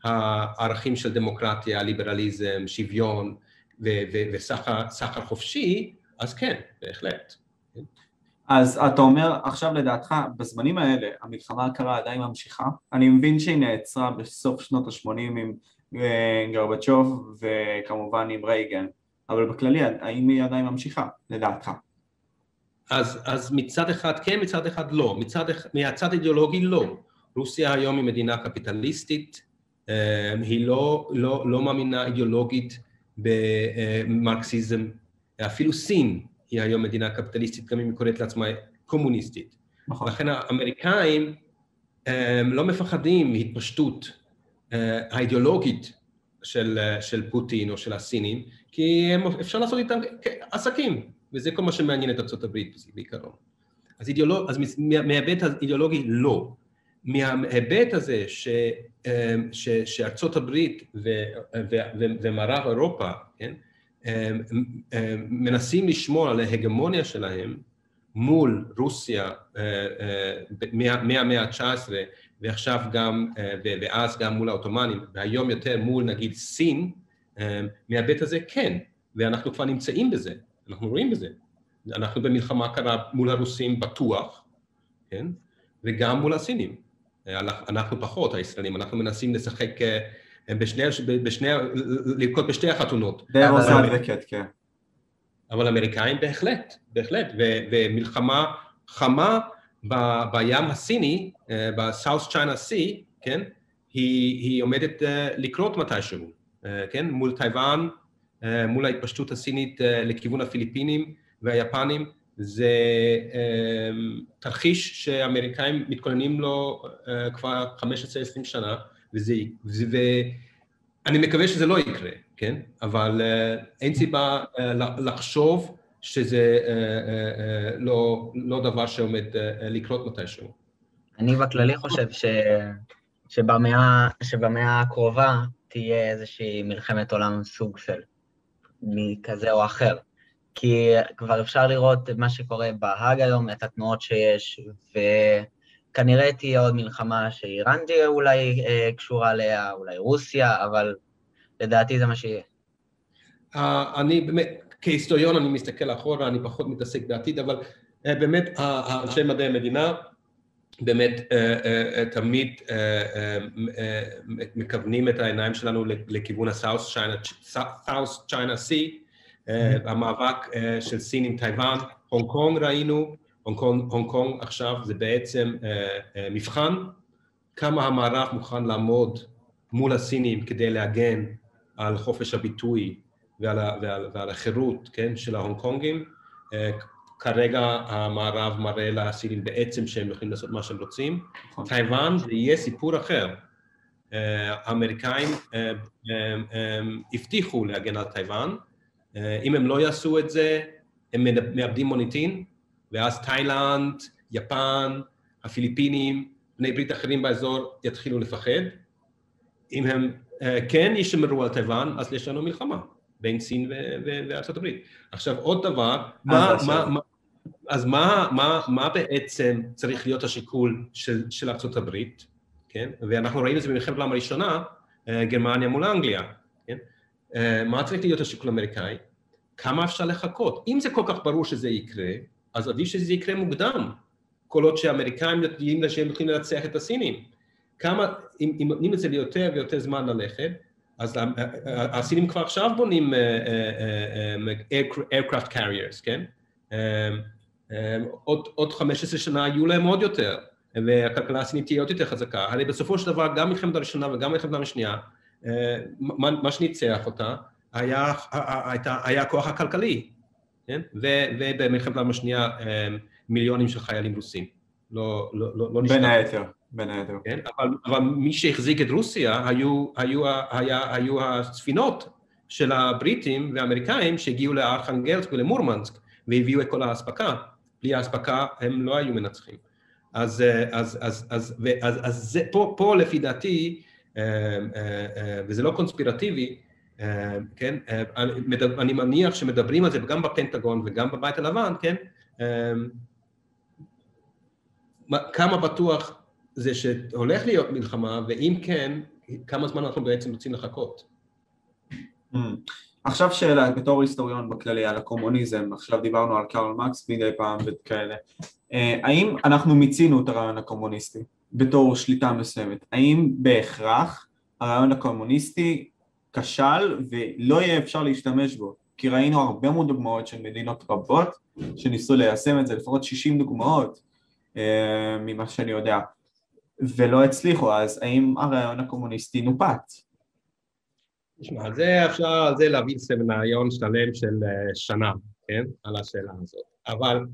הערכים של דמוקרטיה, ליברליזם, שוויון וסחר חופשי, אז כן, בהחלט. אז אתה אומר, עכשיו לדעתך, בזמנים האלה המלחמה הקרה עדיין ממשיכה? אני מבין שהיא נעצרה בסוף שנות ה-80 עם אה, גרבצ'וב וכמובן עם רייגן, אבל בכללי, האם היא עדיין ממשיכה, לדעתך? אז, אז מצד אחד כן, מצד אחד לא. מצד, מהצד אידיאולוגי לא. רוסיה היום היא מדינה קפיטליסטית, היא לא, לא, לא מאמינה אידיאולוגית במרקסיזם, אפילו סין היא היום מדינה קפיטליסטית, גם אם היא קוראת לעצמה קומוניסטית. נכון. לכן האמריקאים אמ, לא מפחדים מהתפשטות אה, האידיאולוגית של, של פוטין או של הסינים, כי אפשר לעשות איתם עסקים, וזה כל מה שמעניין את ארה"ב בעיקרון. אז, אידיאולוג, אז מההיבט האידיאולוגי לא. מההיבט הזה ש, אמ, ש, שארצות הברית ו, ו, ו, ומערב אירופה, כן, אמ, אמ, מנסים לשמור על ההגמוניה שלהם מול רוסיה מהמאה ה-19 ועכשיו גם, ואז גם מול העות'מאנים, והיום יותר מול נגיד סין, מההיבט הזה כן, ואנחנו כבר נמצאים בזה, אנחנו רואים בזה. אנחנו במלחמה קרה מול הרוסים בטוח, כן? וגם מול הסינים. אנחנו פחות, הישראלים, אנחנו מנסים לשחק בשני, בשני, לרקוד בשתי החתונות. די רוזן וקט, כן. אבל אמריקאים בהחלט, בהחלט, ומלחמה חמה ב- בים הסיני, ב-South China Sea, כן, היא, היא עומדת לקרות מתישהו, כן, מול טייוואן, מול ההתפשטות הסינית לכיוון הפיליפינים והיפנים, זה תרחיש שהאמריקאים מתכוננים לו כבר 15-20 שנה, וזה, ואני מקווה שזה לא יקרה, כן? אבל אין סיבה לחשוב שזה לא, לא דבר שעומד לקרות מתישהו. אני בכללי חושב ש... שבמאה, שבמאה הקרובה תהיה איזושהי מלחמת עולם סוג של מכזה או אחר. כי כבר אפשר לראות מה שקורה בהאג היום, את התנועות שיש, וכנראה תהיה עוד מלחמה שאיראן תהיה אולי אה, קשורה אליה, אולי רוסיה, אבל לדעתי זה מה שיהיה. אה, אני באמת, כהיסטוריון אני מסתכל אחורה, אני פחות מתעסק בעתיד, אבל אה, באמת אנשי מדעי המדינה באמת אה, אה, תמיד אה, אה, מכוונים את העיניים שלנו לכיוון ה-South China, China Sea, המאבק אה, של סין עם טייוואן, הונג קונג ראינו, הונג קונג, עכשיו זה בעצם אה, מבחן כמה המערב מוכן לעמוד מול הסינים כדי להגן על חופש הביטוי ועל, ועל, ועל החירות, כן, של ההונג קונגים. כרגע המערב מראה לסינים בעצם שהם יכולים לעשות מה שהם רוצים. נכון. טייוואן זה יהיה סיפור אחר. האמריקאים הבטיחו להגן על טייוואן, אם הם לא יעשו את זה, הם מאבדים מוניטין, ואז תאילנד, יפן, הפיליפינים, בני ברית אחרים באזור יתחילו לפחד. אם הם כן ישמרו על טייוואן, אז יש לנו מלחמה בין סין וארצות הברית. עכשיו עוד דבר, מה, מה, מה, אז מה, מה, מה בעצם צריך להיות השיקול של, של ארצות הברית, כן? ואנחנו ראינו את זה במלחמת העולם הראשונה, גרמניה מול אנגליה? מה צריך להיות השיקול האמריקאי? כמה אפשר לחכות? אם זה כל כך ברור שזה יקרה, אז עדיף שזה יקרה מוקדם, כל עוד שהאמריקאים יודעים שהם יכולים לנצח את הסינים. כמה, אם, אם נותנים את זה ליותר ויותר זמן ללכת, אז הסינים כבר עכשיו בונים aircraft carriers, כן? עוד, עוד 15 שנה יהיו להם עוד יותר, והכלכלה הסינית תהיה עוד יותר חזקה. הרי בסופו של דבר גם מלחמת הראשונה וגם מלחמת השנייה, מה, מה שניצח אותה היה, היה, היה הכוח הכלכלי, כן? ובמלחמת העולם השנייה מיליונים של חיילים רוסים. לא, לא, לא, לא נשתנה. בין היתר, בין היתר. כן? אבל, אבל מי שהחזיק את רוסיה היו, היו, היה, היו הספינות של הבריטים והאמריקאים שהגיעו לארכנגלסק ולמורמנסק והביאו את כל האספקה. בלי האספקה הם לא היו מנצחים. אז, אז, אז, אז, אז, אז זה, פה, פה לפי דעתי, וזה לא קונספירטיבי, כן, אני מניח שמדברים על זה גם בפנטגון וגם בבית הלבן, כן, כמה בטוח זה שהולך להיות מלחמה, ואם כן, כמה זמן אנחנו בעצם רוצים לחכות. Mm. עכשיו שאלה, בתור היסטוריון בכללי על הקומוניזם, עכשיו דיברנו על קרל מקס מדי פעם וכאלה, אה, האם אנחנו מיצינו את הרעיון הקומוניסטי בתור שליטה מסוימת? האם בהכרח הרעיון הקומוניסטי כשל ולא יהיה אפשר להשתמש בו? כי ראינו הרבה מאוד דוגמאות של מדינות רבות שניסו ליישם את זה, לפחות 60 דוגמאות אה, ממה שאני יודע, ולא הצליחו, אז האם הרעיון הקומוניסטי נופץ? תשמע, על זה אפשר על זה להביא סמינריון שלם של שנה, כן? על השאלה הזאת. אבל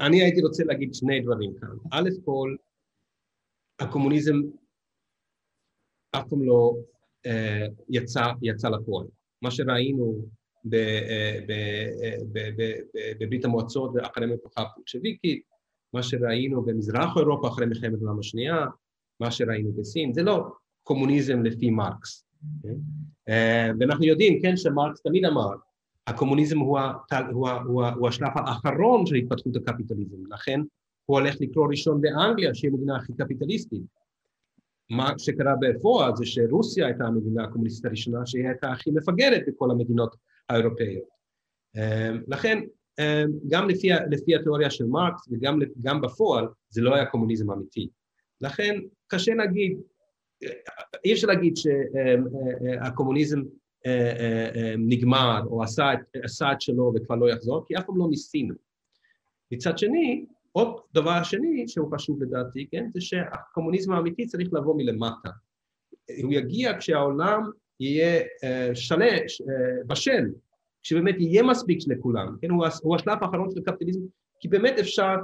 אני הייתי רוצה להגיד שני דברים כאן. א' כל, הקומוניזם אף פעם לא אה, יצא, יצא לפועל. מה שראינו בברית המועצות ואחרי המהפכה הפולשוויקית, מה שראינו במזרח אירופה אחרי מלחמת העולם השנייה, מה שראינו בסין, זה לא קומוניזם לפי מרקס. כן? ואנחנו יודעים, כן, שמרקס תמיד אמר הקומוניזם הוא, הוא, הוא, הוא השלב האחרון של התפתחות הקפיטליזם, לכן הוא הולך לקרוא ראשון באנגליה, שהיא המדינה הכי קפיטליסטית. מה שקרה בפועל זה שרוסיה הייתה המדינה הקומוניסטית הראשונה שהיא הייתה הכי מפגרת בכל המדינות האירופאיות. אמ, לכן אמ, גם לפי, לפי התיאוריה של מרקס וגם בפועל זה לא היה קומוניזם אמיתי. לכן קשה להגיד, אי אפשר להגיד שהקומוניזם אה, נגמר או עשה, עשה את שלו וכבר לא יחזור, כי אף פעם לא ניסינו. מצד שני, עוד דבר שני שהוא חשוב לדעתי, כן, זה שהקומוניזם האמיתי צריך לבוא מלמטה. הוא יגיע כשהעולם יהיה שלם, בשל, כשבאמת יהיה מספיק לכולם, כן, הוא, השלב האחרון של הקפיטליזם, כי באמת אפשר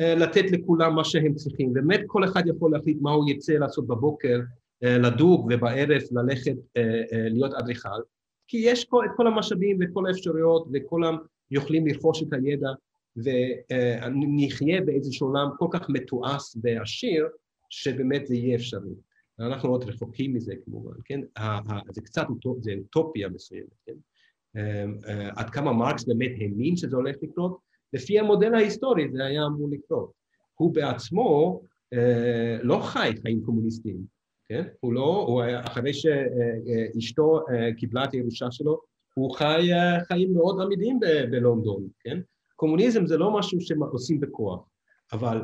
לתת לכולם מה שהם צריכים, באמת כל אחד יכול להחליט מה הוא יצא לעשות בבוקר, לדוג ובערב ללכת להיות אדריכל, כי יש את כל המשאבים וכל האפשרויות וכולם יכולים לרכוש את הידע ונחיה באיזשהו עולם כל כך מתועש ועשיר, שבאמת זה יהיה אפשרי. אנחנו עוד רחוקים מזה כמובן, כן? זה קצת, זה אוטופיה מסוימת, כן? עד כמה מרקס באמת האמין שזה הולך לקרות? לפי המודל ההיסטורי זה היה אמור לקרות. הוא בעצמו לא חי חיים קומוניסטיים, כן? הוא לא, הוא היה, אחרי שאשתו קיבלה את הירושה שלו, הוא חי חיים מאוד עמידים בלונדון, כן? קומוניזם זה לא משהו שעושים בכוח, אבל,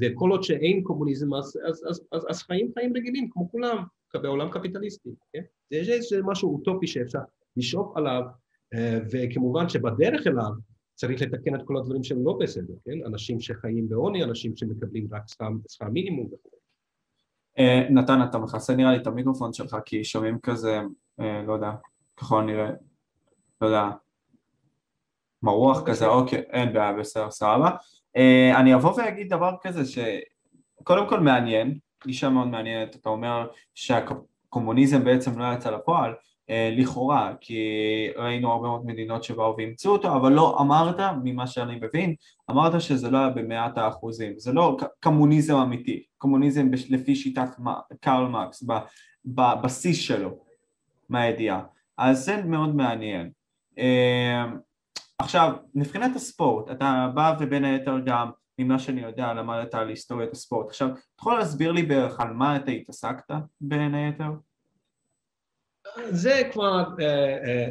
וכל עוד שאין קומוניזם, אז, אז, אז, אז, אז חיים חיים רגילים, כמו כולם, בעולם קפיטליסטי, כן? זה משהו אוטופי שאפשר לשאוף עליו, וכמובן שבדרך אליו צריך לתקן את כל הדברים שהם לא בסדר, כן? אנשים שחיים בעוני, אנשים שמקבלים רק שכר מינימום וכו'. נתן, אתה מכסה נראה לי את המיקרופון שלך, כי שומעים כזה, לא יודע, ככל נראה, לא יודע, מרוח כזה, אוקיי, אין בעיה, בסדר, סבבה. אה, אני אבוא ואגיד דבר כזה שקודם כל מעניין, גישה מאוד מעניינת, אתה אומר שהקומוניזם בעצם לא יצא לפועל, אה, לכאורה, כי ראינו הרבה מאוד מדינות שבאו ואימצו אותו, אבל לא אמרת, ממה שאני מבין, אמרת שזה לא היה במאת האחוזים, זה לא קומוניזם אמיתי, קומוניזם לפי שיטת קרל מקס, בבסיס שלו, מהידיעה, אז זה מאוד מעניין. עכשיו, מבחינת הספורט, אתה בא ובין היתר גם, ממה שאני יודע, למדת על היסטוריית הספורט. עכשיו, אתה יכול להסביר לי בערך על מה אתה התעסקת בין היתר? זה כבר אה, אה,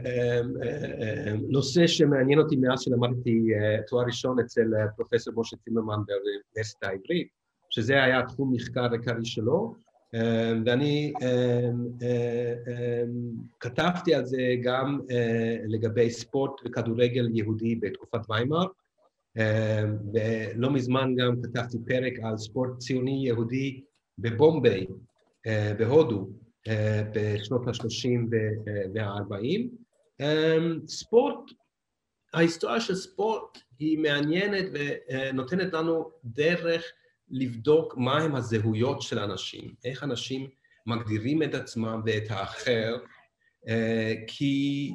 אה, נושא שמעניין אותי מאז שלמדתי תואר ראשון אצל פרופסור משה צימרמן באוניברסיטה העברית, שזה היה תחום מחקר עיקרי שלו, ואני כתבתי על זה גם לגבי ספורט וכדורגל יהודי בתקופת ויימאר, ולא מזמן גם כתבתי פרק על ספורט ציוני יהודי בבומביי, בהודו, בשנות ה-30 וה-40. ספורט, ההיסטוריה של ספורט היא מעניינת ונותנת לנו דרך לבדוק מהם הזהויות של אנשים, איך אנשים מגדירים את עצמם ואת האחר, כי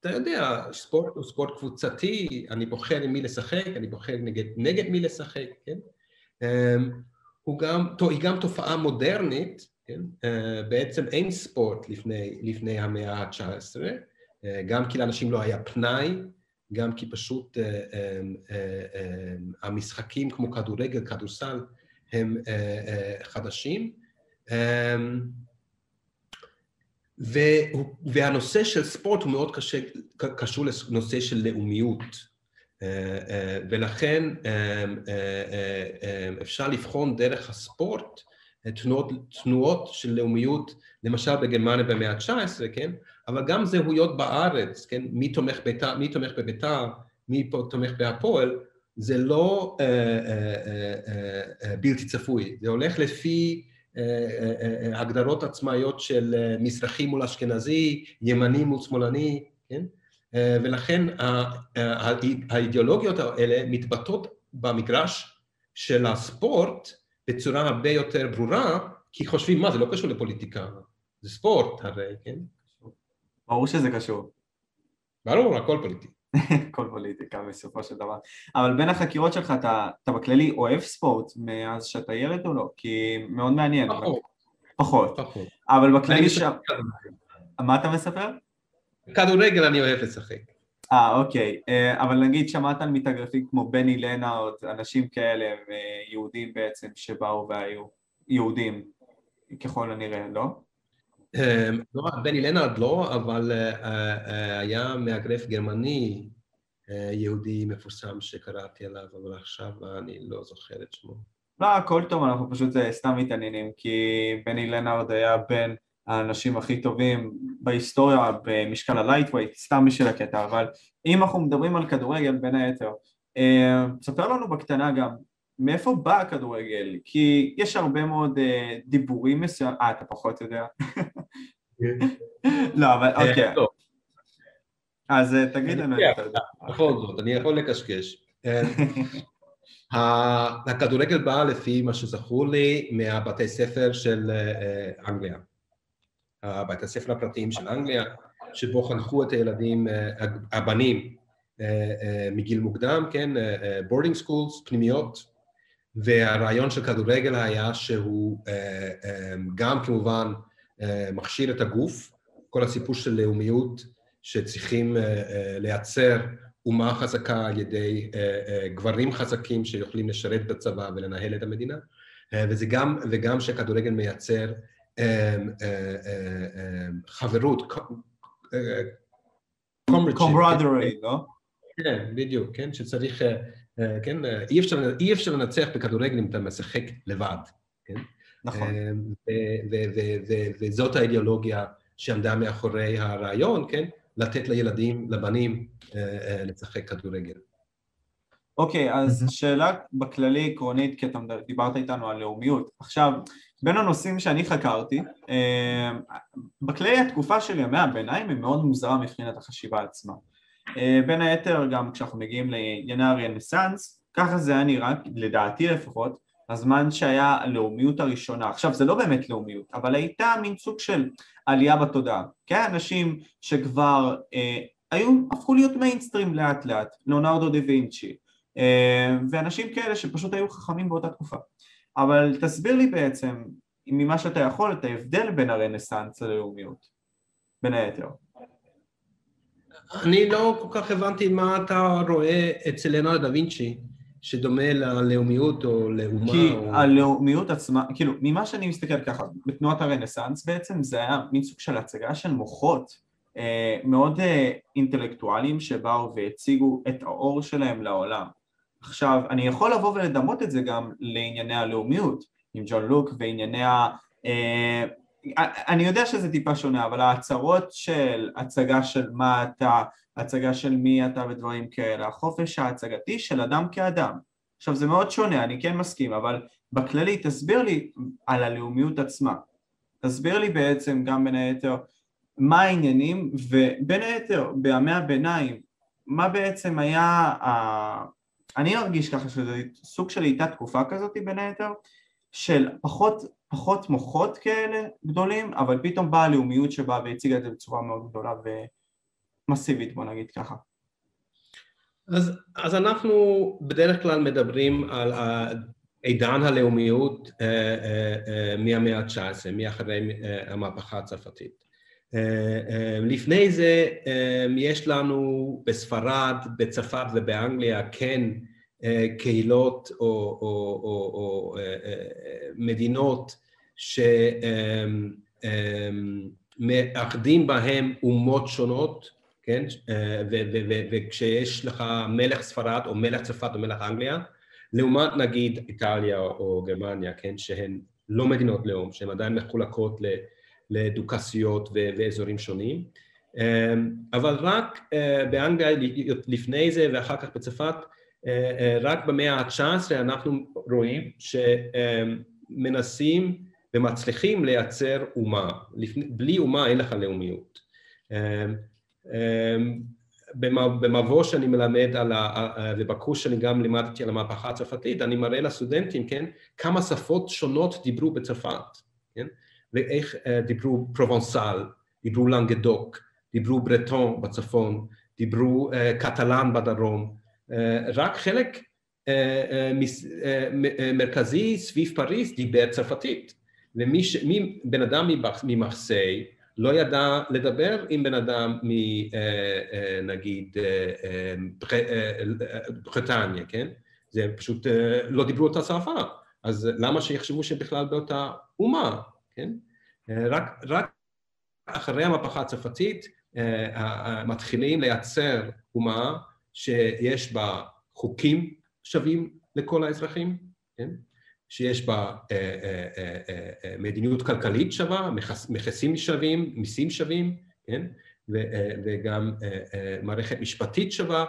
אתה יודע, ספורט הוא ספורט קבוצתי, אני בוחר עם מי לשחק, אני בוחר נגד, נגד מי לשחק, כן? הוא גם, היא גם תופעה מודרנית, כן? בעצם אין ספורט לפני, לפני המאה ה-19, גם כי לאנשים לא היה פנאי, גם כי פשוט המשחקים כמו כדורגל, כדורסל, הם חדשים. והנושא של ספורט הוא מאוד קשה, קשור לנושא של לאומיות. ולכן אפשר לבחון דרך הספורט תנועות, תנועות של לאומיות, למשל בגרמניה במאה ה-19, כן? אבל גם זהויות בארץ, כן? מי תומך, ביתר, מי תומך בביתר, מי תומך בהפועל, זה לא אה, אה, אה, אה, בלתי צפוי, זה הולך לפי אה, אה, אה, הגדרות עצמאיות של אה, מזרחי מול אשכנזי, ימני מול שמאלני, כן? אה, ולכן האידיאולוגיות האלה מתבטאות במגרש של הספורט, בצורה הרבה יותר ברורה, כי חושבים, מה, זה לא קשור לפוליטיקה, זה ספורט הרי, כן? ברור שזה קשור. ברור, הכל פוליטי. הכל פוליטיקה בסופו של דבר. אבל בין החקירות שלך, אתה, אתה בכללי אוהב ספורט מאז שאתה ילד או לא? כי מאוד מעניין. פחות. פחות. פחות. אבל בכללי שם... מה אתה מספר? כדורגל אני אוהב לשחק. אה, אוקיי. אה, אבל נגיד שמעת על מתאגרפים כמו בני לנארד, אנשים כאלה, אה, יהודים בעצם, שבאו והיו יהודים, ככל הנראה, לא? אמ, לא, בני לנארד לא, אבל היה מאגרף גרמני יהודי מפורסם שקראתי עליו, אבל עכשיו אני לא זוכר את שמו. לא, הכל טוב, אנחנו פשוט סתם מתעניינים, כי בני לנארד היה בין האנשים הכי טובים בהיסטוריה במשקל ה lightweight, סתם בשביל הקטע, אבל אם אנחנו מדברים על כדורגל בין היתר, אה, ספר לנו בקטנה גם מאיפה בא הכדורגל, כי יש הרבה מאוד אה, דיבורים מסוימים, אה אתה פחות יודע, לא אבל אה, אוקיי, אז תגיד לנו, בכל זאת, אני יכול לקשקש, הכדורגל בא לפי מה שזכור לי מהבתי ספר של אנגליה. בית הספר הפרטיים של אנגליה, שבו חנכו את הילדים, אה, הבנים, אה, אה, מגיל מוקדם, כן, boarding schools, פנימיות, והרעיון של כדורגל היה שהוא גם כמובן מכשיר את הגוף, כל הסיפור של לאומיות שצריכים לייצר אומה חזקה על ידי גברים חזקים שיכולים לשרת בצבא ולנהל את המדינה, וזה גם, וגם שכדורגל מייצר אה, אה, חברות, קומרדרי, לא? כן, בדיוק, כן, שצריך, אה, כן, אי אפשר, אי אפשר לנצח בכדורגל אם אתה משחק לבד, כן? נכון. אמ, וזאת האידיאולוגיה שעמדה מאחורי הרעיון, כן? לתת לילדים, לבנים, לשחק כדורגל. אוקיי, אז שאלה בכללי עקרונית, כי אתה דיברת איתנו על לאומיות. עכשיו, בין הנושאים שאני חקרתי, אה, בכלי התקופה של ימי הביניים היא מאוד מוזרה מבחינת החשיבה עצמה. אה, בין היתר גם כשאנחנו מגיעים לענייני הרנסאנס, ככה זה היה נראה, לדעתי לפחות, הזמן שהיה הלאומיות הראשונה. עכשיו זה לא באמת לאומיות, אבל הייתה מין סוג של עלייה בתודעה. כן, אנשים שכבר אה, היו, הפכו להיות מיינסטרים לאט לאט, ליאונרדו דה וינצ'י, אה, ואנשים כאלה שפשוט היו חכמים באותה תקופה. אבל תסביר לי בעצם, ממה שאתה יכול, את ההבדל בין הרנסאנס ללאומיות, בין היתר. אני לא כל כך הבנתי מה אתה רואה אצל לנארד דה וינצ'י, שדומה ללאומיות או לאומה. כי או... הלאומיות עצמה, כאילו, ממה שאני מסתכל ככה, בתנועת הרנסאנס בעצם זה היה מין סוג של הצגה של מוחות אה, מאוד אה, אינטלקטואליים שבאו והציגו את האור שלהם לעולם. עכשיו, אני יכול לבוא ולדמות את זה גם לענייני הלאומיות, עם ג'ון לוק וענייני ה... אה, אני יודע שזה טיפה שונה, אבל ההצהרות של הצגה של מה אתה, הצגה של מי אתה ודברים כאלה, החופש ההצגתי של אדם כאדם. עכשיו זה מאוד שונה, אני כן מסכים, אבל בכללי תסביר לי על הלאומיות עצמה. תסביר לי בעצם גם בין היתר מה העניינים, ובין היתר בימי הביניים, מה בעצם היה אני מרגיש ככה שזה סוג של הייתה תקופה כזאת בין היתר, של פחות, פחות מוחות כאלה גדולים, אבל פתאום באה הלאומיות שבאה והציגה את זה בצורה מאוד גדולה ומסיבית, בוא נגיד ככה. אז, אז אנחנו בדרך כלל מדברים על עידן הלאומיות אה, אה, אה, מהמאה ה-19, מאחרי המהפכה הצרפתית. לפני זה יש לנו בספרד, בצרפת ובאנגליה כן קהילות או, או, או, או מדינות שמאחדים בהם אומות שונות, כן? וכשיש לך מלך ספרד או מלך צרפת או מלך אנגליה, לעומת נגיד איטליה או גרמניה, כן? שהן לא מדינות לאום, שהן עדיין מחולקות. לדוכסיות ואזורים שונים, אמ, אבל רק אה, באנגליה לפני זה ואחר כך בצרפת, אה, אה, רק במאה ה-19 אנחנו רואים שמנסים ומצליחים לייצר אומה, בלי אומה אין לך לאומיות. אמ, במבוא שאני מלמד על ה... ובקורס שאני גם לימדתי על המהפכה הצרפתית, אני מראה לסטודנטים, כן, כמה שפות שונות דיברו בצרפת, כן? ואיך דיברו פרובנסל, דיברו לנגדוק, דיברו ברטון בצפון, דיברו קטלן בדרום, רק חלק מס, uh, מרכזי סביב פריז דיבר צרפתית, ומי ש... בן אדם ממרסיי לא ידע לדבר עם בן אדם מנגיד בריטניה, כן? זה פשוט לא דיברו אותה שפה, אז למה שיחשבו שבכלל באותה אומה, כן? רק, רק אחרי המהפכה הצרפתית מתחילים לייצר אומה שיש בה חוקים שווים לכל האזרחים, כן? שיש בה אה, אה, אה, אה, מדיניות כלכלית שווה, מכסים שווים, מיסים שווים, כן? ו, אה, וגם אה, אה, מערכת משפטית שווה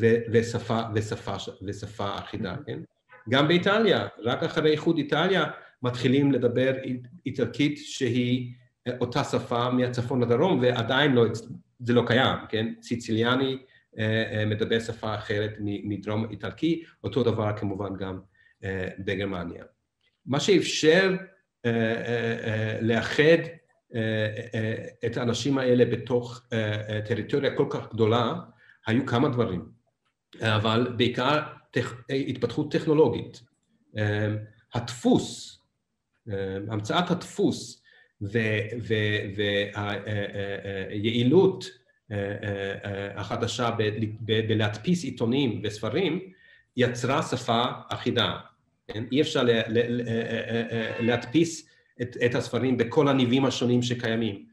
ו, ושפה, ושפה, ושפה אחידה, כן? גם באיטליה, רק אחרי איחוד איטליה מתחילים לדבר איטלקית שהיא אותה שפה מהצפון לדרום ועדיין לא, זה לא קיים, כן? סיציליאני מדבר שפה אחרת מדרום איטלקי, אותו דבר כמובן גם בגרמניה. מה שאפשר לאחד את האנשים האלה בתוך טריטוריה כל כך גדולה, היו כמה דברים, אבל בעיקר התפתחות טכנולוגית. הדפוס, המצאת הדפוס והיעילות החדשה בלהדפיס עיתונים וספרים יצרה שפה אחידה. כן? אי אפשר להדפיס את, הספרים בכל הניבים השונים שקיימים.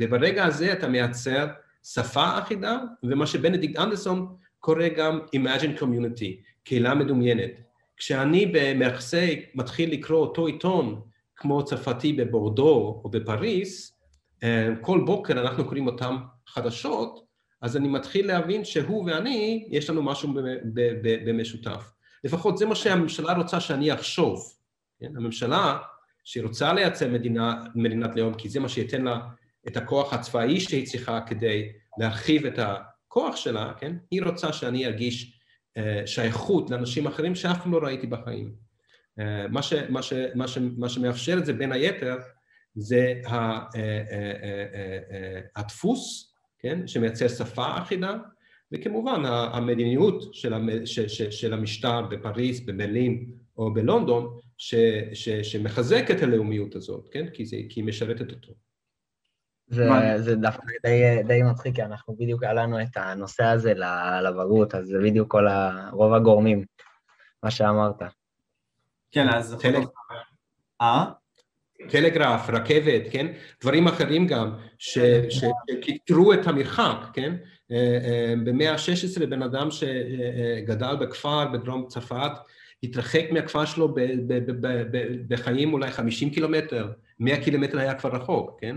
וברגע הזה אתה מייצר שפה אחידה, ומה שבנדיקט אנדרסון קורא גם Imagine Community, קהילה מדומיינת. כשאני במרסיי מתחיל לקרוא אותו עיתון כמו צרפתי בבורדו או בפריס, כל בוקר אנחנו קוראים אותם חדשות, אז אני מתחיל להבין שהוא ואני, יש לנו משהו במשותף. לפחות זה מה שהממשלה רוצה שאני אחשוב. כן? הממשלה שרוצה לייצר מדינה, מדינת לאום, כי זה מה שייתן לה את הכוח הצבאי שהיא צריכה כדי להרחיב את הכוח שלה, כן? היא רוצה שאני ארגיש uh, שייכות לאנשים אחרים שאף פעם לא ראיתי בחיים. Uh, מה, ש, מה, ש, מה, ש, מה שמאפשר את זה בין היתר זה ה, uh, uh, uh, uh, הדפוס, כן? שמייצר שפה אחידה, וכמובן המדיניות של, של המשטר בפריז, בברלין או בלונדון, ש, ש, שמחזק את הלאומיות הזאת, כן? כי, זה, כי היא משרתת אותו. זה, זה דווקא די, די מצחיק, כי אנחנו בדיוק היה לנו את הנושא הזה לבגרות, אז זה בדיוק כל ה, רוב הגורמים, מה שאמרת. כן, אז... אה? טלגרף, רכבת, כן? דברים אחרים גם, שקיטרו את המרחק, כן? אה, אה, במאה ה-16 בן אדם שגדל בכפר בדרום צרפת התרחק מהכפר שלו בחיים אולי 50 קילומטר, 100 קילומטר היה כבר רחוק, כן?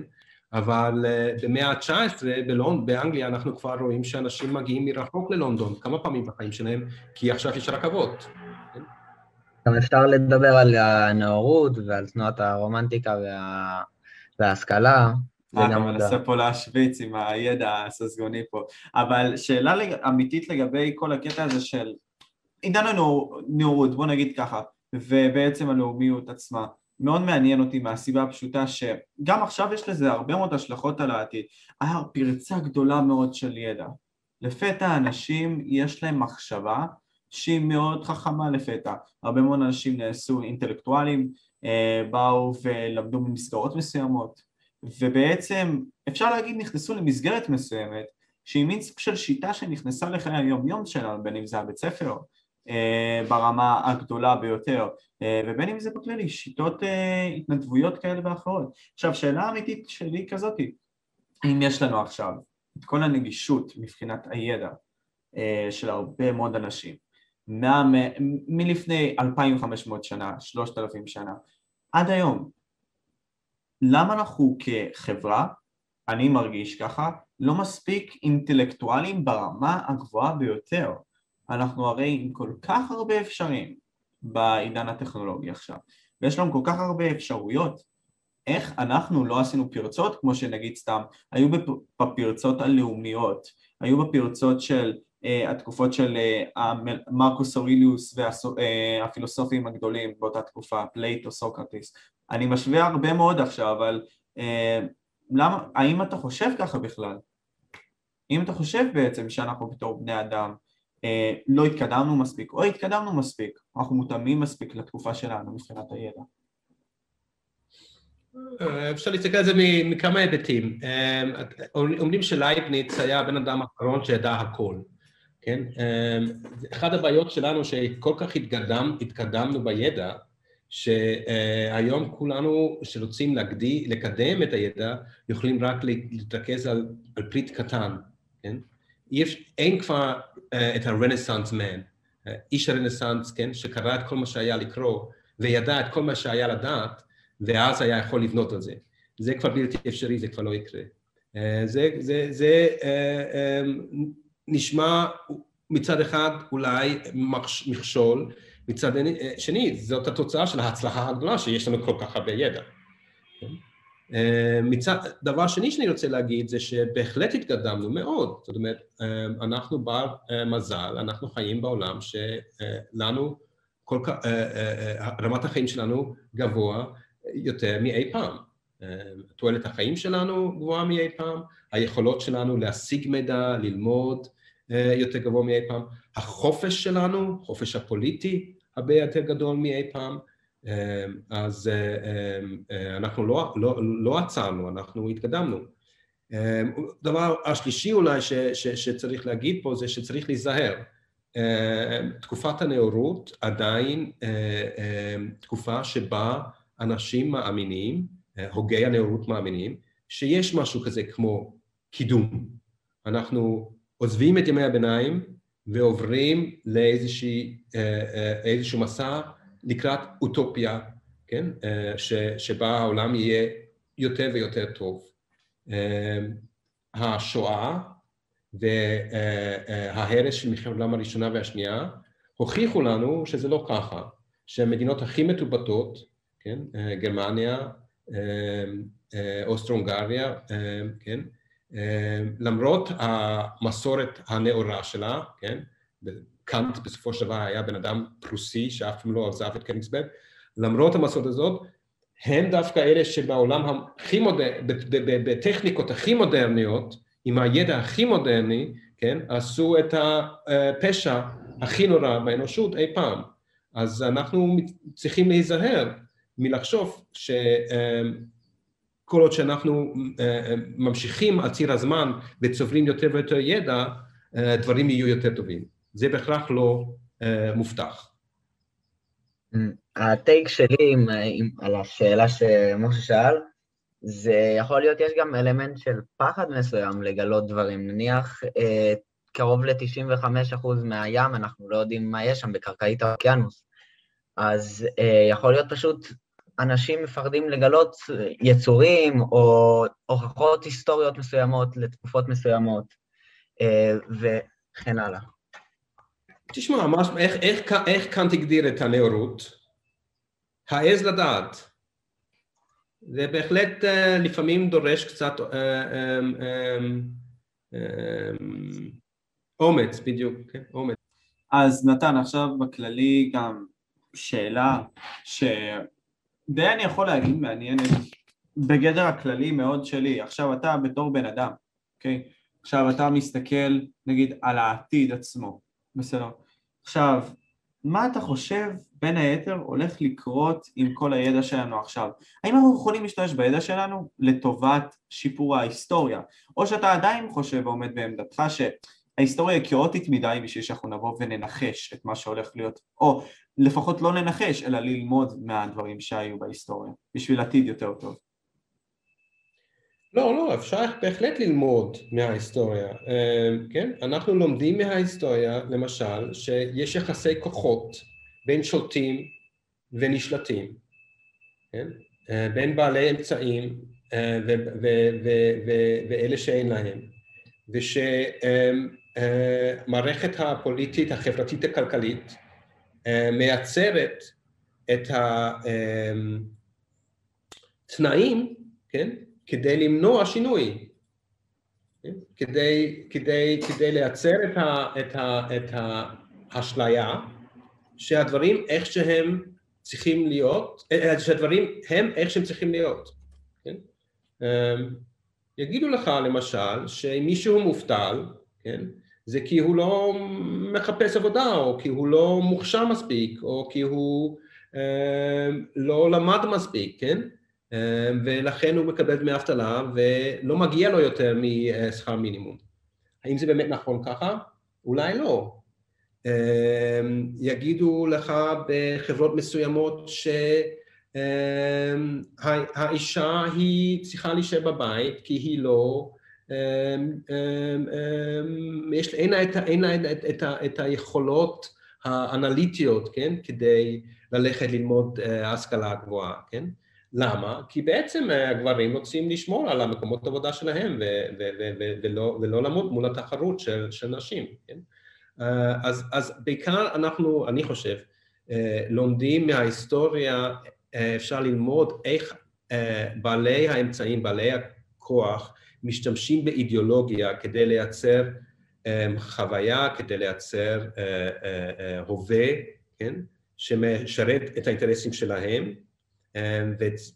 אבל אה, במאה ה-19 בלונד, באנגליה אנחנו כבר רואים שאנשים מגיעים מרחוק ללונדון כמה פעמים בחיים שלהם, כי עכשיו יש רכבות. גם אפשר לדבר על הנאורות ועל תנועת הרומנטיקה וה... וההשכלה, אה, אתה מנסה פה להשוויץ עם הידע הססגוני פה. אבל שאלה לג... אמיתית לגבי כל הקטע הזה של עידן הנאורות, בוא נגיד ככה, ובעצם הלאומיות עצמה. מאוד מעניין אותי מהסיבה הפשוטה שגם עכשיו יש לזה הרבה מאוד השלכות על העתיד. היה פרצה גדולה מאוד של ידע. לפתע אנשים יש להם מחשבה שהיא מאוד חכמה לפתע. הרבה מאוד אנשים נעשו אינטלקטואלים, אה, באו ולמדו במסגרות מסוימות, ובעצם אפשר להגיד נכנסו למסגרת מסוימת שהיא מין סוג של שיטה שנכנסה לחיי היום-יום שלנו, בין אם זה הבית ספר אה, ברמה הגדולה ביותר, אה, ובין אם זה בכללי, שיטות התנדבויות כאלה ואחרות. עכשיו, שאלה אמיתית שלי כזאתי, אם יש לנו עכשיו את כל הנגישות מבחינת הידע של הרבה מאוד אנשים, מה, מלפני 2,500 שנה, 3,000 שנה, עד היום, למה אנחנו כחברה, אני מרגיש ככה, לא מספיק אינטלקטואלים ברמה הגבוהה ביותר. אנחנו הרי עם כל כך הרבה אפשרים בעידן הטכנולוגי עכשיו, ויש לנו כל כך הרבה אפשרויות, איך אנחנו לא עשינו פרצות, כמו שנגיד סתם, היו בפרצות הלאומיות, היו בפרצות של התקופות של אה, מרקוס אוריליוס והפילוסופים הגדולים באותה תקופה, פלייטו, סוקרטיס, אני משווה הרבה מאוד עכשיו, אבל אה, למה, האם אתה חושב ככה בכלל? אם אתה חושב בעצם שאנחנו בתור בני אדם אה, לא התקדמנו מספיק, או התקדמנו מספיק, אנחנו מותאמים מספיק לתקופה שלנו מבחינת הידע. אה, אפשר להסתכל על זה מכמה היבטים. אה, אומרים שלייבניץ היה הבן אדם האחרון שידע הכל, כן? אה, אחת הבעיות שלנו שכל כך התקדם, התקדמנו בידע, שהיום כולנו שרוצים להגדי, לקדם את הידע, יכולים רק להתרכז על, על פריט קטן, כן? יש, אין כבר uh, את הרנסאנס מן, איש הרנסאנס, כן? שקרא את כל מה שהיה לקרוא וידע את כל מה שהיה לדעת, ואז היה יכול לבנות על זה. זה כבר בלתי אפשרי, זה כבר לא יקרה. אה, זה, זה, זה אה, אה, נשמע מצד אחד אולי מכשול, מצד שני זאת התוצאה של ההצלחה הגדולה שיש לנו כל כך הרבה ידע. מצד, דבר שני שאני רוצה להגיד זה שבהחלט התקדמנו מאוד, זאת אומרת אנחנו בר מזל, אנחנו חיים בעולם שלנו כל כך, רמת החיים שלנו גבוה יותר מאי פעם. תועלת החיים שלנו גבוהה מאי פעם, היכולות שלנו להשיג מידע, ללמוד אה, יותר גבוה מאי פעם, החופש שלנו, חופש הפוליטי הרבה יותר גדול מאי פעם, אה, אז אה, אנחנו לא, לא, לא עצרנו, אנחנו התקדמנו. דבר השלישי אולי ש, ש, שצריך להגיד פה זה שצריך להיזהר. תקופת הנאורות עדיין תקופה שבה אנשים מאמינים, הוגי הנאורות מאמינים, שיש משהו כזה כמו קידום. אנחנו עוזבים את ימי הביניים ועוברים לאיזשהו אה, אה, מסע לקראת אוטופיה, כן? ש, שבה העולם יהיה יותר ויותר טוב. השואה וההרס של מלחמת העולם הראשונה והשנייה הוכיחו לנו שזה לא ככה, שהמדינות הכי מתורבתות כן? אה, גרמניה, אה, אה, אוסטרו-הונגריה, כן? למרות המסורת הנאורה שלה, כן? קאנט בסופו של דבר היה בן אדם פרוסי שאף פעם לא עזב את קניגסברג, למרות המסורת הזאת, הם דווקא אלה שבעולם הכי מודרני, בטכניקות הכי מודרניות, עם הידע הכי מודרני, כן, עשו את הפשע הכי נורא באנושות אי פעם. אז אנחנו צריכים להיזהר מלחשוב שכל עוד שאנחנו אה, אה, ממשיכים על ציר הזמן וצוברים יותר ויותר ידע, אה, דברים יהיו יותר טובים. זה בהכרח לא מובטח. הטייק שלי עם, עם, על השאלה שמשה שאל, זה יכול להיות, יש גם אלמנט של פחד מסוים לגלות דברים. נניח קרוב ל-95% מהים, אנחנו לא יודעים מה יש שם בקרקעית האוקיינוס. אז יכול להיות פשוט אנשים מפחדים לגלות יצורים או הוכחות היסטוריות מסוימות לתקופות מסוימות אה, וכן הלאה. תשמע, מה, איך, איך, איך כאן תגדיר את הנאורות? העז לדעת. זה בהחלט אה, לפעמים דורש קצת אה, אומץ, בדיוק, כן, אומץ. אז נתן, עכשיו בכללי גם שאלה ש... די אני יכול להגיד מעניינת בגדר הכללי מאוד שלי. עכשיו אתה בתור בן אדם, אוקיי? עכשיו אתה מסתכל נגיד על העתיד עצמו, בסדר? עכשיו, מה אתה חושב בין היתר הולך לקרות עם כל הידע שלנו עכשיו? האם אנחנו יכולים להשתמש בידע שלנו לטובת שיפור ההיסטוריה? או שאתה עדיין חושב ועומד בעמדתך שההיסטוריה היא כאוטית מדי בשביל שאנחנו נבוא וננחש את מה שהולך להיות, או לפחות לא לנחש, אלא ללמוד מהדברים שהיו בהיסטוריה, בשביל עתיד יותר טוב. לא, לא, אפשר בהחלט ללמוד מההיסטוריה, אה, כן? אנחנו לומדים מההיסטוריה, למשל, שיש יחסי כוחות בין שולטים ונשלטים, כן? אה, בין בעלי אמצעים אה, ואלה שאין להם, ושמערכת הפוליטית, החברתית, הכלכלית, מייצרת את התנאים, כן, כדי למנוע שינוי, כן? כדי, כדי, כדי לייצר את, ה, את, ה, את האשליה שהדברים איך שהם צריכים להיות, אה, שהדברים הם איך שהם צריכים להיות, כן? יגידו לך למשל שאם מישהו מובטל, כן, זה כי הוא לא מחפש עבודה, או כי הוא לא מוכשר מספיק, או כי הוא אה, לא למד מספיק, כן? ולכן הוא מקבל דמי אבטלה ולא מגיע לו יותר משכר מינימום. האם זה באמת נכון ככה? אולי לא. יגידו לך בחברות מסוימות שהאישה היא צריכה להישאר בבית כי היא לא יש, אין לה, את, אין לה את, את, את היכולות האנליטיות, כן, כדי ללכת ללמוד אה, השכלה גבוהה, כן? למה? כי בעצם אה, הגברים רוצים לשמור על המקומות העבודה שלהם ו- ו- ו- ולא, ולא לעמוד מול התחרות של, של נשים, כן? אה, אז, אז בעיקר אנחנו, אני חושב, לומדים מההיסטוריה, אפשר ללמוד איך בעלי האמצעים, בעלי הכוח, משתמשים באידיאולוגיה כדי לייצר um, חוויה, כדי לייצר uh, uh, uh, הווה, כן? שמשרת את האינטרסים שלהם, um,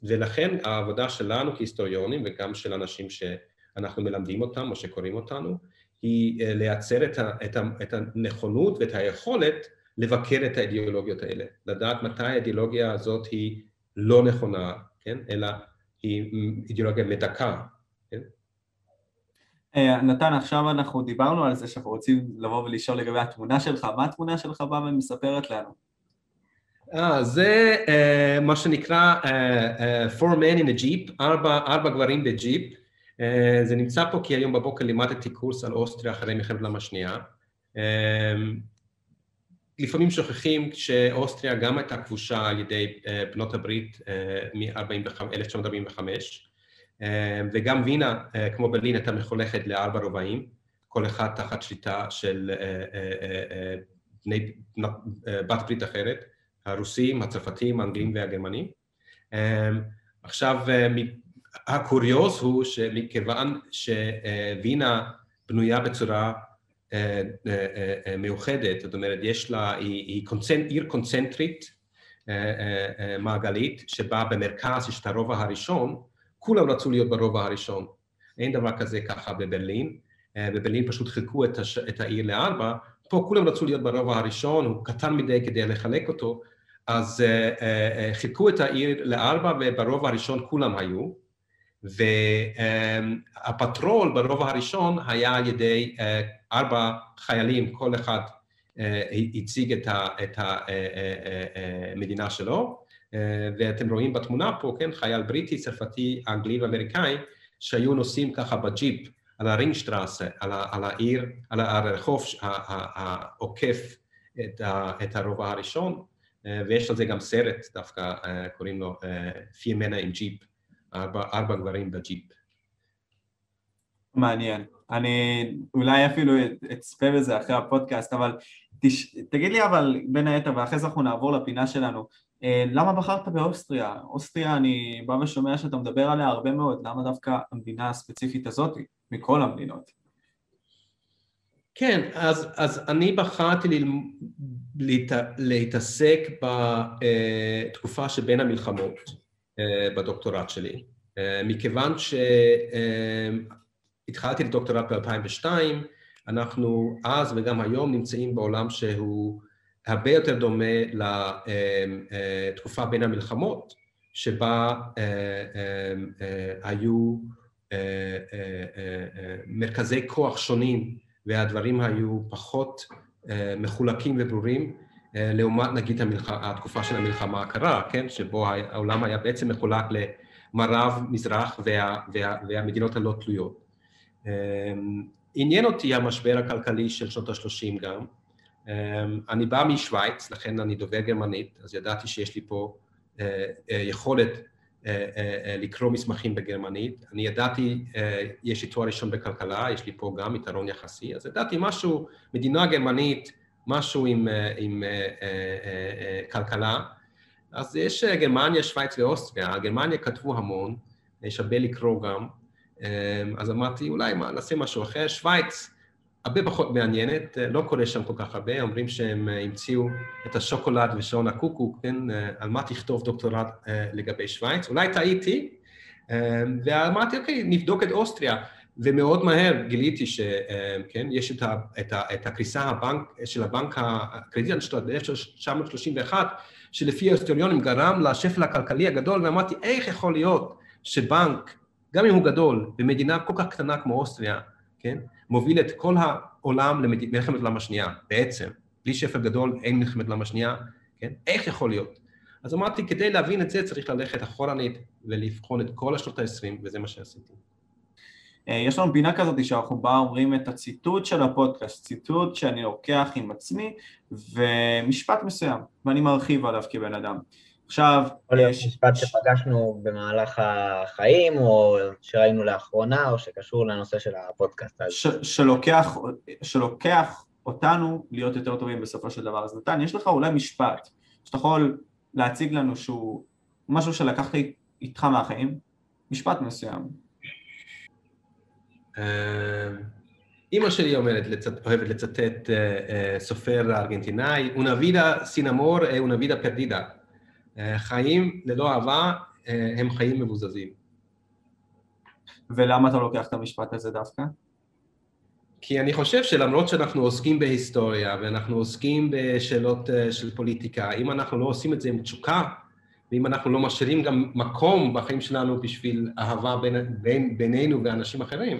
ולכן העבודה שלנו כהיסטוריונים וגם של אנשים שאנחנו מלמדים אותם או שקוראים אותנו, היא לייצר את, את, את הנכונות ואת היכולת לבקר את האידיאולוגיות האלה, לדעת מתי האידיאולוגיה הזאת היא לא נכונה, כן? אלא היא אידיאולוגיה מדכאה? אה, נתן, עכשיו אנחנו דיברנו על זה שאנחנו רוצים לבוא ולשאול לגבי התמונה שלך, מה התמונה שלך באה ומספרת לנו? אה, זה uh, מה שנקרא four men in a jeep, ארבע, גברים בג'יפ. זה נמצא פה כי היום בבוקר לימדתי קורס על אוסטריה אחרי מלחמת העולם השנייה. לפעמים שוכחים שאוסטריה גם הייתה כבושה על ידי בנות הברית uh, מ-1945. אה, וגם וינה, אה, כמו ברלין, הייתה מחולכת לארבע רובעים, כל אחד תחת שליטה של אה, בני, בת ברית אחרת, הרוסים, הצרפתים, האנגלים והגרמנים. עכשיו, הקוריוז הוא שמכיוון שווינה בנויה בצורה מאוחדת, זאת אומרת, יש לה, היא, היא קונצנט, עיר קונצנטרית מעגלית, שבה במרכז יש את הרובע הראשון, כולם רצו להיות ברובע הראשון. אין דבר כזה ככה בברלין. אה, בברלין פשוט חילקו את, הש... את העיר לארבע, פה כולם רצו להיות ברובע הראשון, הוא קטן מדי כדי לחלק אותו, אז uh, uh, uh, חילקו את העיר לארבע וברובע הראשון כולם היו, והפטרול ברובע הראשון היה על ידי uh, ארבע חיילים, כל אחד uh, הציג את המדינה שלו, אה, ואתם רואים בתמונה פה, כן, חייל בריטי, צרפתי, אנגלי ואמריקאי, שהיו נוסעים ככה בג'יפ על הרינגשטרסה, על, על העיר, על הרחוב העוקף את, את הרובע הראשון, אה, ויש על זה גם סרט דווקא, אה, קוראים לו Vier Männer im Jeep, ארבע, ארבע גברים בג'יפ. מעניין. אני אולי אפילו אצפה בזה אחרי הפודקאסט, אבל תש... תגיד לי אבל בין היתר, ואחרי זה אנחנו נעבור לפינה שלנו, למה בחרת באוסטריה? אוסטריה, אני בא ושומע שאתה מדבר עליה הרבה מאוד, למה דווקא המדינה הספציפית הזאת מכל המדינות? כן, אז, אז אני בחרתי ל... להת... להתעסק בתקופה שבין המלחמות אה, בדוקטורט שלי, אה, מכיוון שהתחלתי את הדוקטורט ב-2002, אנחנו אז וגם היום נמצאים בעולם שהוא הרבה יותר דומה לתקופה בין המלחמות, שבה אה, אה, אה, היו מרכזי כוח שונים והדברים היו פחות מחולקים וברורים, לעומת נגיד המלח... התקופה של המלחמה הקרה, כן? שבו העולם היה בעצם מחולק למערב, מזרח וה... וה... והמדינות הלא תלויות. עניין אותי המשבר הכלכלי של שנות ה-30 גם, אמ, אני בא משוויץ, לכן אני דובר גרמנית, אז ידעתי שיש לי פה אה, אה, יכולת אה, לקרוא מסמכים בגרמנית. אני ידעתי, יש לי תואר ראשון בכלכלה, יש לי פה גם יתרון יחסי, אז ידעתי משהו, מדינה גרמנית, משהו עם, עם כלכלה. אז יש גרמניה, שווייץ ואוסטריה, גרמניה כתבו המון, יש הרבה לקרוא גם, אמ, אז אמרתי, אולי נעשה משהו אחר. שווייץ, הרבה פחות מעניינת, אה, לא קורה שם כל כך הרבה, אומרים שהם אה, המציאו את השוקולד ושעון הקוקו, כן, אה, על מה תכתוב דוקטורט לגבי שווייץ, אולי טעיתי, ואמרתי, אוקיי, נבדוק את אוסטריה. ומאוד מהר גיליתי שכן, יש את, ה, את, ה, את הקריסה הבנק, של הבנק הקרדיט של 1931, שלפי ההיסטוריונים גרם לשפל הכלכלי הגדול, ואמרתי, איך יכול להיות שבנק, גם אם הוא גדול, במדינה כל כך קטנה כמו אוסטריה, כן, מוביל את כל העולם למלחמת העולם השנייה, בעצם. בלי שפל גדול אין מלחמת העולם השנייה, כן? איך יכול להיות? אז אמרתי, כדי להבין את זה צריך ללכת אחורנית ולבחון את כל השנות ה-20, וזה מה שעשיתי. אה, יש לנו פינה כזאת שאנחנו בה אומרים את הציטוט של הפודקאסט, ציטוט שאני לוקח עם עצמי ומשפט מסוים, ואני מרחיב עליו כבן אדם. עכשיו... יכול להיות יש... משפט שפגשנו במהלך החיים, או שראינו לאחרונה, או שקשור לנושא של הפודקאסט הזה. ש- שלוקח, שלוקח אותנו להיות יותר טובים בסופו של דבר. אז נתן, יש לך אולי משפט שאתה יכול להציג לנו שהוא משהו שלקחת איתך מהחיים, משפט מסוים. אימא שלי אומרת, אוהבת לצטט סופר ארגנטינאי, una vida sin amor es una vida perdida. חיים ללא אהבה הם חיים מבוזזים. ולמה אתה לוקח את המשפט הזה דווקא? כי אני חושב שלמרות שאנחנו עוסקים בהיסטוריה ואנחנו עוסקים בשאלות של פוליטיקה, אם אנחנו לא עושים את זה עם תשוקה, ואם אנחנו לא משאירים גם מקום בחיים שלנו בשביל אהבה בין, בין, בינינו ואנשים אחרים,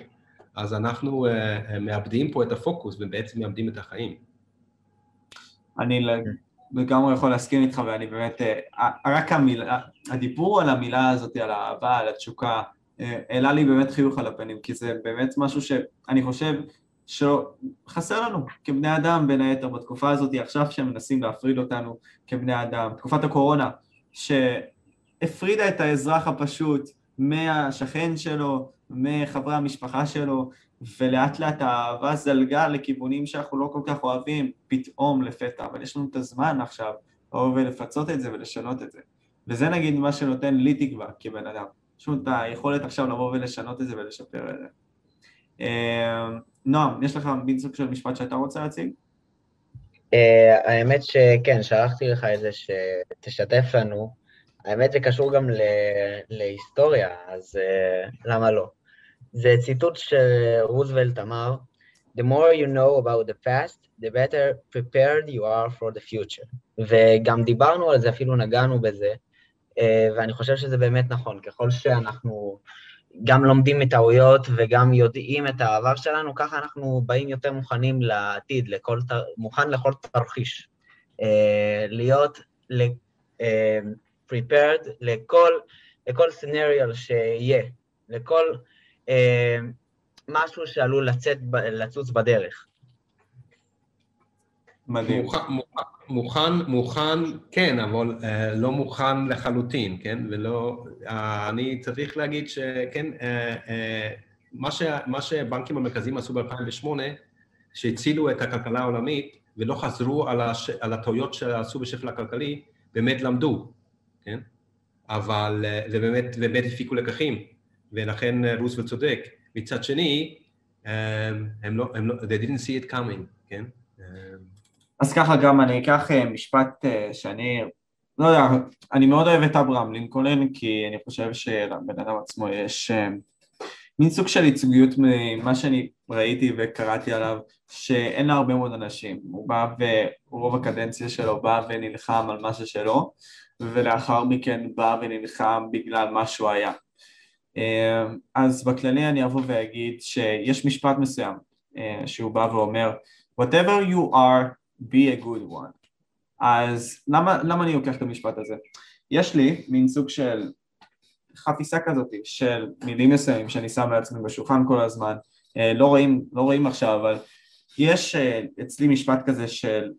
אז אנחנו uh, מאבדים פה את הפוקוס ובעצם מאבדים את החיים. אני לגמרי יכול להסכים איתך ואני באמת, uh, רק המילה, הדיבור על המילה הזאת, על האהבה, על התשוקה, העלה לי באמת חיוך על הפנים, כי זה באמת משהו שאני חושב שחסר לנו כבני אדם בין היתר בתקופה הזאת, עכשיו שמנסים להפריד אותנו כבני אדם, תקופת הקורונה, שהפרידה את האזרח הפשוט מהשכן שלו, מחברי המשפחה שלו, ולאט לאט האהבה זלגה לכיוונים שאנחנו לא כל כך אוהבים, פתאום לפתע, אבל יש לנו את הזמן עכשיו לבוא ולפצות את זה ולשנות את זה. וזה נגיד מה שנותן לי תקווה כבן אדם. יש לנו את היכולת עכשיו לבוא ולשנות את זה ולשפר את זה. אה, נועם, יש לך מין סוג של משפט שאתה רוצה להציג? אה, האמת שכן, שלחתי לך את זה שתשתף לנו. האמת זה קשור גם להיסטוריה, אז uh, למה לא? זה ציטוט שרוזוולט אמר, The more you know about the past, the better prepared you are for the future. וגם דיברנו על זה, אפילו נגענו בזה, uh, ואני חושב שזה באמת נכון, ככל שאנחנו גם לומדים מטעויות וגם יודעים את העבר שלנו, ככה אנחנו באים יותר מוכנים לעתיד, לכל, מוכן לכל תרחיש. Uh, להיות, uh, prepared לכל, לכל סנריו שיהיה, לכל אה, משהו שעלול לצאת, לצוץ בדרך. מדהים. מוכן, מוכן, מוכן, כן, אבל uh, לא מוכן לחלוטין, כן? ולא... Uh, אני צריך להגיד שכן, uh, uh, מה, ש, מה שבנקים המרכזיים עשו ב-2008, שהצילו את הכלכלה העולמית ולא חזרו על, הש, על הטעויות שעשו בשפל הכלכלי, באמת למדו. כן? אבל, אה, ובאמת, ובאמת הפיקו לקחים, ולכן אה, רוסוולט צודק. מצד שני, אה, הם לא, הם לא, they didn't see it coming, כן? אז ככה גם אני אקח משפט שאני, לא יודע, אני מאוד אוהב את אברהם לינקולן, כי אני חושב שלבן אדם עצמו יש מין סוג של ייצוגיות ממה שאני ראיתי וקראתי עליו, שאין לה הרבה מאוד אנשים. הוא בא ורוב הקדנציה שלו בא ונלחם על משהו שלו, ולאחר מכן בא ונלחם בגלל מה שהוא היה. אמ, אז בכללי אני אבוא ואגיד שיש משפט מסוים אה, שהוא בא ואומר whatever you are be a good one אז למה, למה אני לוקח את המשפט הזה? יש לי מין סוג של חפיסה כזאת של מילים מסוימים שאני שם לעצמי בשולחן כל הזמן אה, לא רואים, לא רואים עכשיו אבל יש אה, אצלי משפט כזה של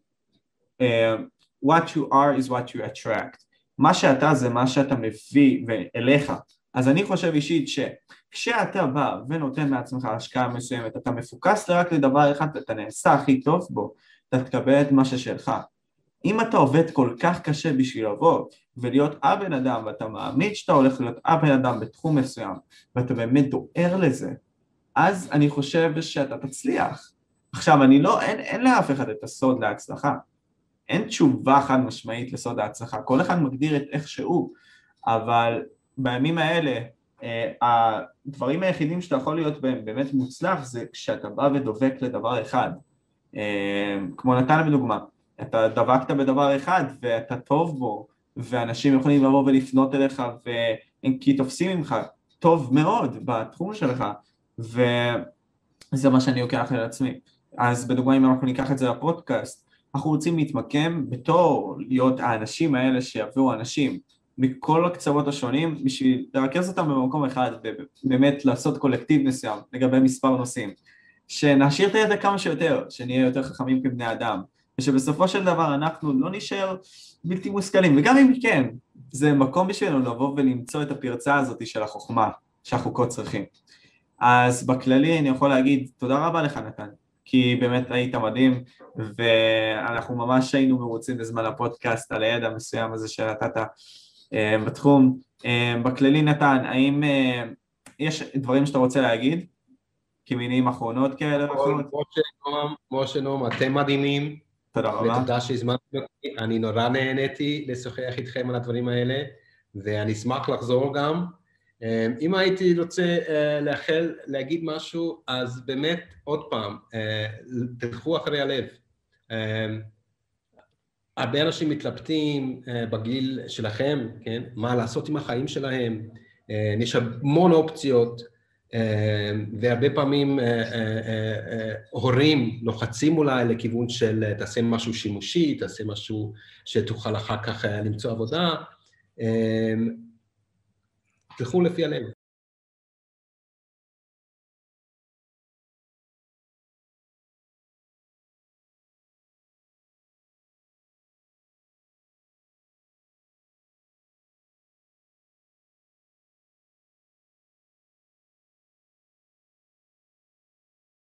what you are is what you attract מה שאתה זה מה שאתה מביא אליך. אז אני חושב אישית שכשאתה בא ונותן מעצמך השקעה מסוימת, אתה מפוקס רק לדבר אחד, אתה נעשה הכי טוב בו, אתה תקבל את מה ששלך. אם אתה עובד כל כך קשה בשביל לבוא ולהיות הבן אדם ואתה מאמין שאתה הולך להיות הבן אדם בתחום מסוים ואתה באמת דואר לזה, אז אני חושב שאתה תצליח. עכשיו, אני לא, אין, אין לאף אחד את הסוד להצלחה. אין תשובה חד משמעית לסוד ההצלחה, כל אחד מגדיר את איך שהוא, אבל בימים האלה הדברים היחידים שאתה יכול להיות בהם באמת מוצלח זה כשאתה בא ודובק לדבר אחד. כמו נתן בדוגמה, אתה דבקת בדבר אחד ואתה טוב בו, ואנשים יכולים לבוא ולפנות אליך כי תופסים ממך טוב מאוד בתחום שלך, וזה מה שאני לוקח על עצמי. אז בדוגמה אם אנחנו ניקח את זה לפודקאסט, אנחנו רוצים להתמקם בתור להיות האנשים האלה שיביאו אנשים מכל הקצוות השונים בשביל לרכז אותם במקום אחד ובאמת לעשות קולקטיב מסוים לגבי מספר נושאים. שנעשיר את הידע כמה שיותר, שנהיה יותר חכמים כבני אדם, ושבסופו של דבר אנחנו לא נשאר בלתי מושכלים, וגם אם כן, זה מקום בשבילנו לבוא ולמצוא את הפרצה הזאת של החוכמה שאנחנו כה צריכים. אז בכללי אני יכול להגיד תודה רבה לך נתן, כי באמת היית מדהים, ואנחנו ממש היינו מרוצים בזמן הפודקאסט על הידע המסוים הזה שנתת בתחום. אה, בכללי נתן, האם אה, יש דברים שאתה רוצה להגיד? כמינים אחרונות כאלה ואחרות? משה נועם, אתם מדהימים. תודה רבה. ותודה שהזמנתם אותי, אני נורא נהניתי לשוחח איתכם על הדברים האלה, ואני אשמח לחזור גם. אם הייתי רוצה אה, לאחל, להגיד משהו, אז באמת, עוד פעם, אה, תלכו אחרי הלב. הרבה אנשים מתלבטים אה, בגיל שלכם, כן? מה לעשות עם החיים שלהם, יש המון אופציות. והרבה פעמים הורים לוחצים אולי לכיוון של תעשה משהו שימושי, תעשה משהו שתוכל אחר כך למצוא עבודה. תלכו לפי הלב.